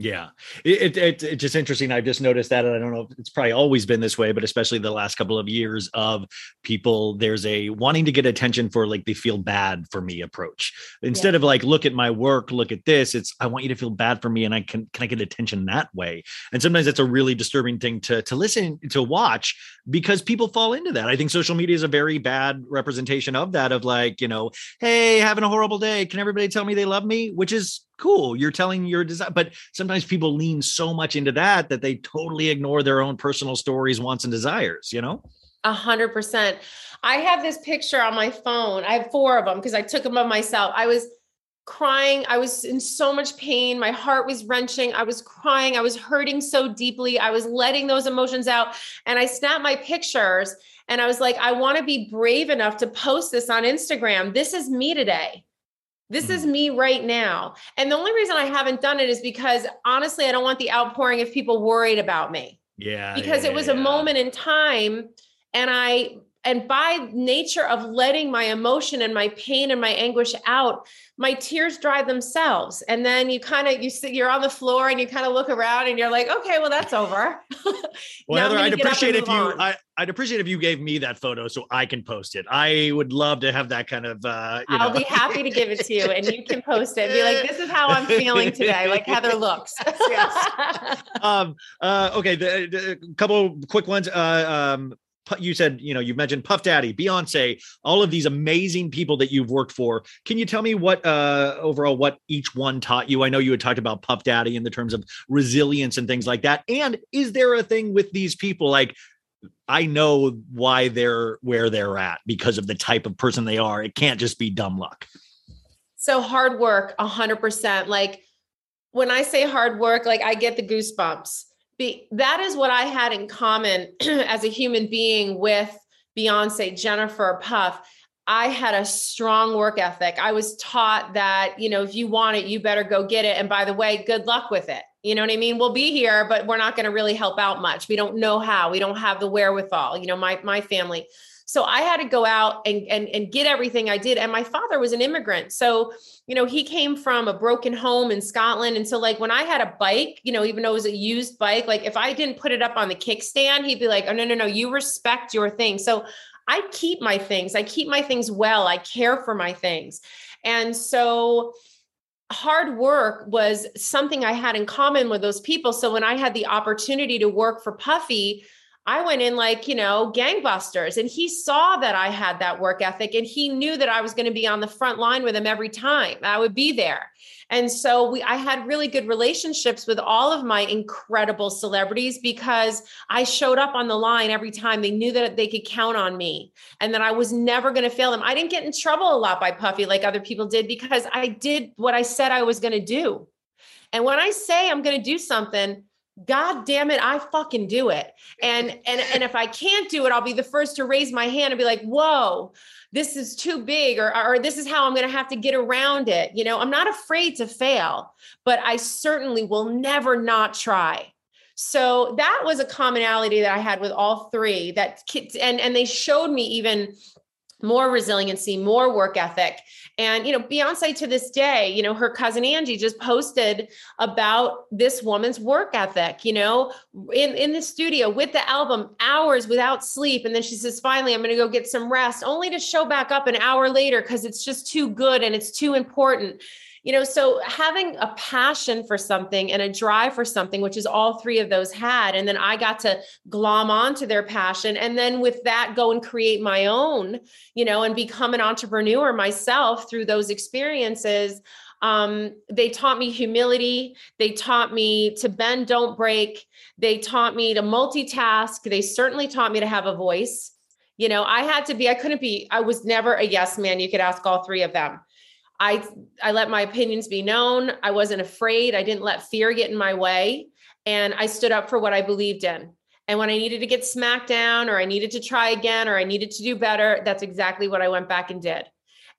Yeah, it, it, it's just interesting. I've just noticed that, and I don't know if it's probably always been this way, but especially the last couple of years of people, there's a wanting to get attention for like they feel bad for me approach. Instead yeah. of like, look at my work, look at this. It's I want you to feel bad for me, and I can can I get attention that way? And sometimes that's a really disturbing thing to to listen to watch because people fall into that. I think social media is a very bad representation of that. Of like, you know, hey, having a horrible day. Can everybody tell me they love me? Which is cool you're telling your design but sometimes people lean so much into that that they totally ignore their own personal stories wants and desires you know? A hundred percent. I have this picture on my phone i have four of them because i took them of myself. I was crying i was in so much pain my heart was wrenching i was crying i was hurting so deeply i was letting those emotions out and i snapped my pictures and i was like i want to be brave enough to post this on instagram. This is me today this is mm-hmm. me right now. And the only reason I haven't done it is because honestly, I don't want the outpouring of people worried about me. Yeah. Because yeah, it was yeah. a moment in time and I and by nature of letting my emotion and my pain and my anguish out my tears dry themselves. And then you kind of you sit you're on the floor and you kind of look around and you're like okay well that's over. [LAUGHS] Well heather i'd appreciate if you I, would appreciate if you gave me that photo so i can post it. I would love to have that kind of uh i'll know. be happy to give it to you and you can post it and be like this is how i'm feeling today like heather looks. [LAUGHS] Yes. [LAUGHS] um uh okay the, the couple quick ones. Uh um you said, you know, you mentioned Puff Daddy, Beyonce, all of these amazing people that you've worked for. Can you tell me what uh overall what each one taught you? I know you had talked about Puff Daddy in the terms of resilience and things like that. And is there a thing with these people like I know why they're where they're at because of the type of person they are. It can't just be dumb luck. So hard work, a hundred percent. Like when I say hard work, like I get the goosebumps be, that is what I had in common [CLEARS THROAT] as a human being with Beyonce, Jennifer, Puff. I had a strong work ethic. I was taught that, you know, if you want it, you better go get it. And by the way, good luck with it. You know what I mean? We'll be here, but we're not going to really help out much. We don't know how. We don't have the wherewithal. You know, my my family. So I had to go out and, and, and get everything I did. And my father was an immigrant. So, you know, he came from a broken home in Scotland. And so like when I had a bike, you know, even though it was a used bike, like if I didn't put it up on the kickstand, he'd be like, oh, no, no, no, you respect your thing. So I keep my things. I keep my things well. I care for my things. And so hard work was something I had in common with those people. So when I had the opportunity to work for Puffy, I went in like, you know, gangbusters. And he saw that I had that work ethic and he knew that I was going to be on the front line with him every time. I would be there. And so we I had really good relationships with all of my incredible celebrities because I showed up on the line every time. They knew that they could count on me and that I was never going to fail them. I didn't get in trouble a lot by Puffy like other people did because I did what I said I was going to do. And when I say I'm going to do something, God damn it, I fucking do it. And and and if I can't do it, I'll be the first to raise my hand and be like, whoa, this is too big, or, or this is how I'm gonna have to get around it. You know, I'm not afraid to fail, but I certainly will never not try. So that was a commonality that I had with all three that kids and and they showed me even more resiliency, more work ethic. And, you know, Beyonce to this day, you know, her cousin Angie just posted about this woman's work ethic, you know, in, in the studio with the album, hours without sleep. And then she says, finally, I'm going to go get some rest, only to show back up an hour later because it's just too good and it's too important you know so having a passion for something and a drive for something which is all three of those had and then i got to glom onto their passion and then with that go and create my own you know and become an entrepreneur myself through those experiences. Um, they taught me humility. They taught me to bend don't break. They taught me to multitask. They certainly taught me to have a voice. You know i had to be i couldn't be i was never a yes man. You could ask all three of them I I let my opinions be known. I wasn't afraid. I didn't let fear get in my way and I stood up for what I believed in. And when I needed to get smacked down or I needed to try again or I needed to do better, that's exactly what I went back and did.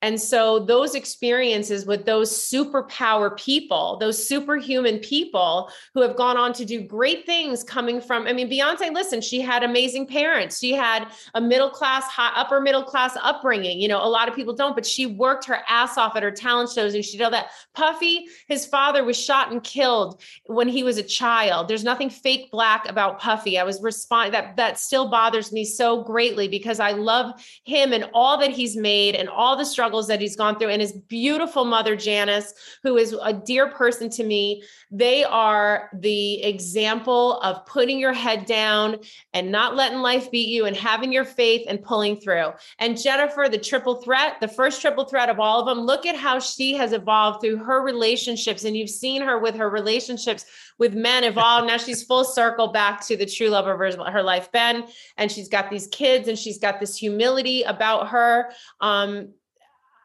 And so those experiences with those superpower people, those superhuman people who have gone on to do great things coming from, I mean, Beyonce, listen, she had amazing parents. She had a middle class, high, upper middle class upbringing. You know, a lot of people don't, but she worked her ass off at her talent shows and she did all that. Puffy, his father was shot and killed when he was a child. There's nothing fake black about Puffy. I was responding that that still bothers me so greatly because I love him and all that he's made and all the struggles that he's gone through and his beautiful mother Janice who is a dear person to me they are the example of putting your head down and not letting life beat you and having your faith and pulling through and Jennifer the triple threat the first triple threat of all of them look at how she has evolved through her relationships and you've seen her with her relationships with men evolve. now she's full circle back to the true love of her, her life, Ben. And she's got these kids and she's got this humility about her. Um,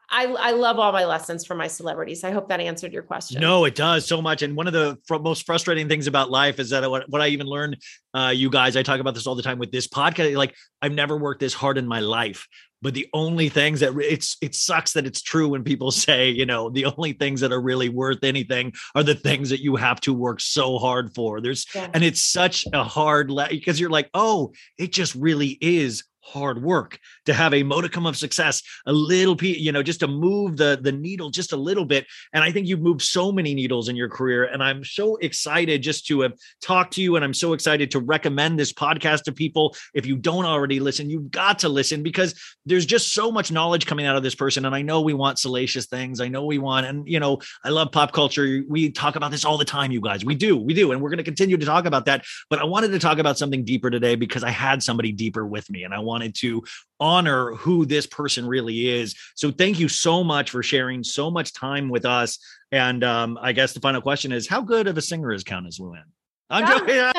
I, I love all my lessons from my celebrities. I hope that answered your question. No, it does so much. And one of the fr- most frustrating things about life is that what, what I even learned, uh, you guys, I talk about this all the time with this podcast. Like I've never worked this hard in my life but the only things that it's it sucks that it's true when people [LAUGHS] say you know the only things that are really worth anything are the things that you have to work so hard for there's yeah. and it's such a hard because you're like oh it just really is hard work to have a modicum of success a little you know just to move the the needle just a little bit. And i think you've moved so many needles in your career and i'm so excited just to um, have talked to you and i'm so excited to recommend this podcast to people. If you don't already listen you've got to listen because there's just so much knowledge coming out of this person and i know we want salacious things i know we want and you know i love pop culture we talk about this all the time you guys we do we do and we're going to continue to talk about that but i wanted to talk about something deeper today because i had somebody deeper with me and i want wanted to honor who this person really is. So thank you so much for sharing so much time with us. And um, I guess the final question is how good of a singer is Countess Luann? I'm joking. [LAUGHS] [LAUGHS]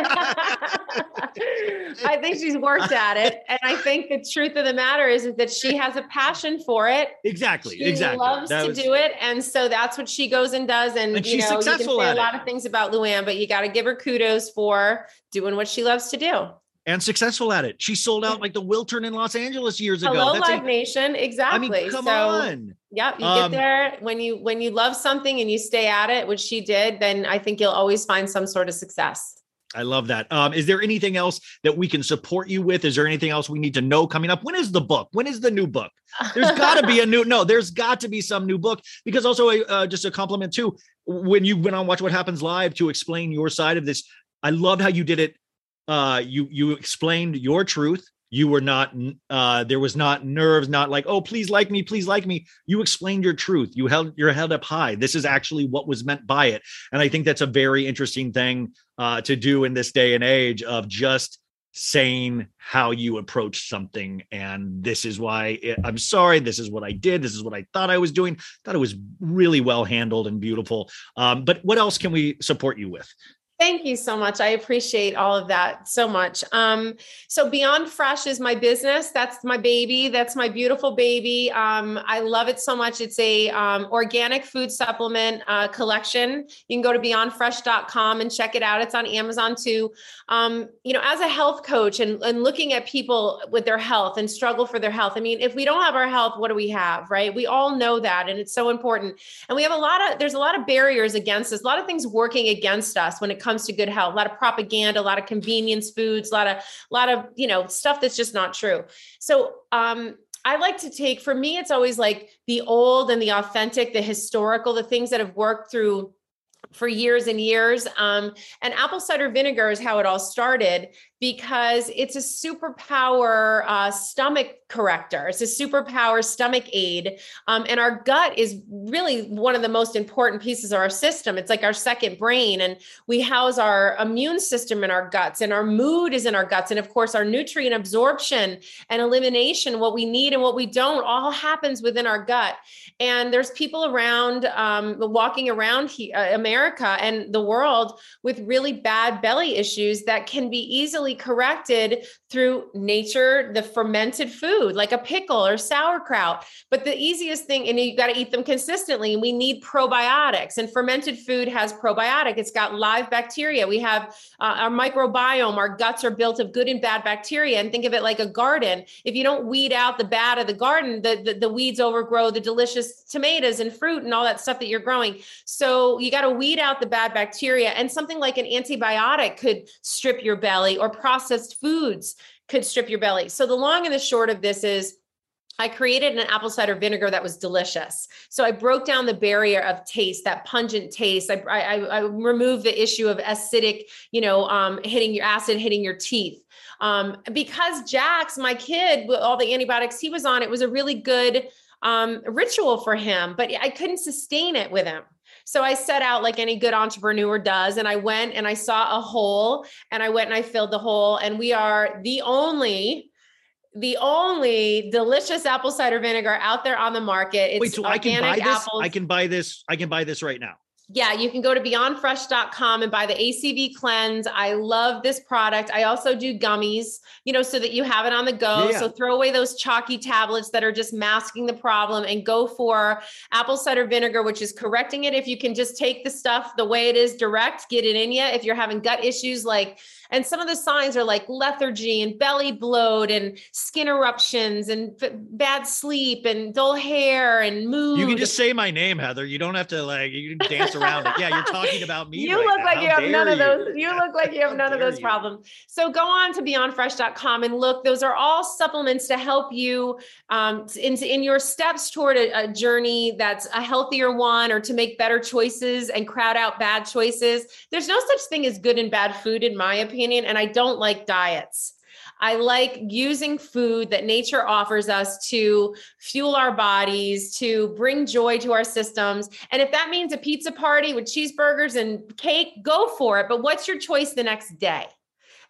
I think she's worked at it. And I think the truth of the matter is, is that she has a passion for it. Exactly. She exactly. loves that to was... do it. And so that's what she goes and does. And, and you know, you can say a lot of things about Luann, but you got to give her kudos for doing what she loves to do and successful at it. She sold out like the Wiltern in Los Angeles years ago. Hello, That's Live a, Nation. Exactly. I mean, come so, on. Yep. You um, get there when you when you love something and you stay at it, which she did, then I think you'll always find some sort of success. I love that. Um, is there anything else that we can support you with? Is there anything else we need to know coming up? When is the book? When is the new book? There's got to be a new no. There's got to be some new book because also uh, just a compliment too. When you went on Watch What Happens Live to explain your side of this, I love how you did it uh, you you explained your truth. You were not uh, there was not nerves, not like oh please like me, please like me. You explained your truth. You held your head up high. This is actually what was meant by it, and I think that's a very interesting thing uh, to do in this day and age of just saying how you approach something and this is why it, i'm sorry this is what i did this is what i thought i was doing thought it was really well handled and beautiful um, but what else can we support you with Thank you so much. I appreciate all of that so much. Um, so Beyond Fresh is my business. That's my baby. That's my beautiful baby. Um, I love it so much. It's a um, organic food supplement uh, collection. You can go to beyondfresh.com and check it out. It's on Amazon too. Um, you know, as a health coach and, and looking at people with their health and struggle for their health. I mean, if we don't have our health, what do we have, right? We all know that, and it's so important. And we have a lot of there's a lot of barriers against us, a lot of things working against us when it comes comes to good health. A lot of propaganda a lot of convenience foods a lot of a lot of you know stuff that's just not true. So um I like to take for me, it's always like the old and the authentic, the historical, the things that have worked through for years and years. Um, and apple cider vinegar is how it all started because it's a superpower uh, stomach corrector. It's a superpower stomach aid. Um, and our gut is really one of the most important pieces of our system. It's like our second brain. And we house our immune system in our guts, and our mood is in our guts. And of course, our nutrient absorption and elimination, what we need and what we don't, all happens within our gut. And there's people around um, walking around he, uh, America and the world with really bad belly issues that can be easily corrected through nature, the fermented food food, like a pickle or sauerkraut. But the easiest thing, and you got to eat them consistently. And we need probiotics, and fermented food has probiotic. It's got live bacteria. We have uh, our microbiome. Our guts are built of good and bad bacteria. And think of it like a garden. If you don't weed out the bad of the garden, the, the, the weeds overgrow the delicious tomatoes and fruit and all that stuff that you're growing. So you got to weed out the bad bacteria. And something like an antibiotic could strip your belly or processed foods could strip your belly. So the long and the short of this is I created an apple cider vinegar that was delicious. So I broke down the barrier of taste, that pungent taste. I, I, I removed the issue of acidic, you know, um, hitting your acid, hitting your teeth. Um, because Jax, my kid, with all the antibiotics he was on, it was a really good um, ritual for him, but I couldn't sustain it with him. So I set out like any good entrepreneur does. And I went and I saw a hole and I went and I filled the hole. And we are the only the only delicious apple cider vinegar out there on the market. It's Wait, so I can buy this? apples. I can buy this. I can buy this right now. Yeah, you can go to beyondfresh.com and buy the ACV cleanse. I love this product. I also do gummies, you know, so that you have it on the go. Yeah. So throw away those chalky tablets that are just masking the problem and go for apple cider vinegar, which is correcting it. If you can just take the stuff the way it is direct, get it in you. If you're having gut issues like and some of the signs are like lethargy and belly bloat and skin eruptions and f- bad sleep and dull hair and mood. You can just say my name, Heather. You don't have to like you dance around it. Yeah, you're [LAUGHS] talking about me. you right look now. like How you have none dare of those. you? You look like you have none of those you. problems. So go on to beyondfresh.com and look. Those are all supplements to help you um, in, in your steps toward a, a journey that's a healthier one or to make better choices and crowd out bad choices. There's no such thing as good and bad food, in my opinion. And I don't like diets. I like using food that nature offers us to fuel our bodies, to bring joy to our systems. And if that means a pizza party with cheeseburgers and cake, go for it. But what's your choice the next day?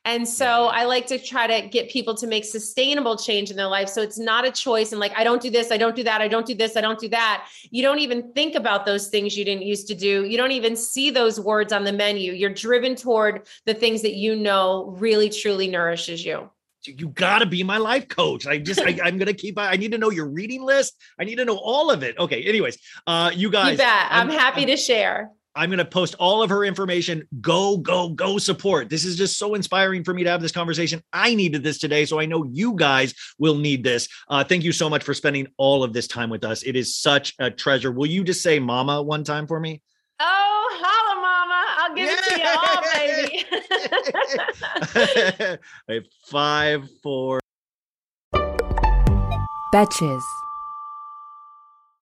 And so I like to try to get people to make sustainable change in their life. So it's not a choice and like, I don't do this, I don't do that, I don't do this, I don't do that. You don't even think about those things you didn't used to do. You don't even see those words on the menu. You're driven toward the things that you know really truly nourishes you. You got to be my life coach. I just, I, [LAUGHS] I'm gonna keep. I need to know your reading list. I need to know all of it. Okay. Anyways, uh, you guys. you bet. I'm, I'm- happy to share. I'm going to post all of her information. Go, go, go support. This is just so inspiring for me to have this conversation. I needed this today. So I know you guys will need this. Uh, thank you so much for spending all of this time with us. It is such a treasure. Will you just say mama one time for me? Oh, holla, mama. I'll give it to you all, baby. [LAUGHS] [LAUGHS] A five, four. Betches.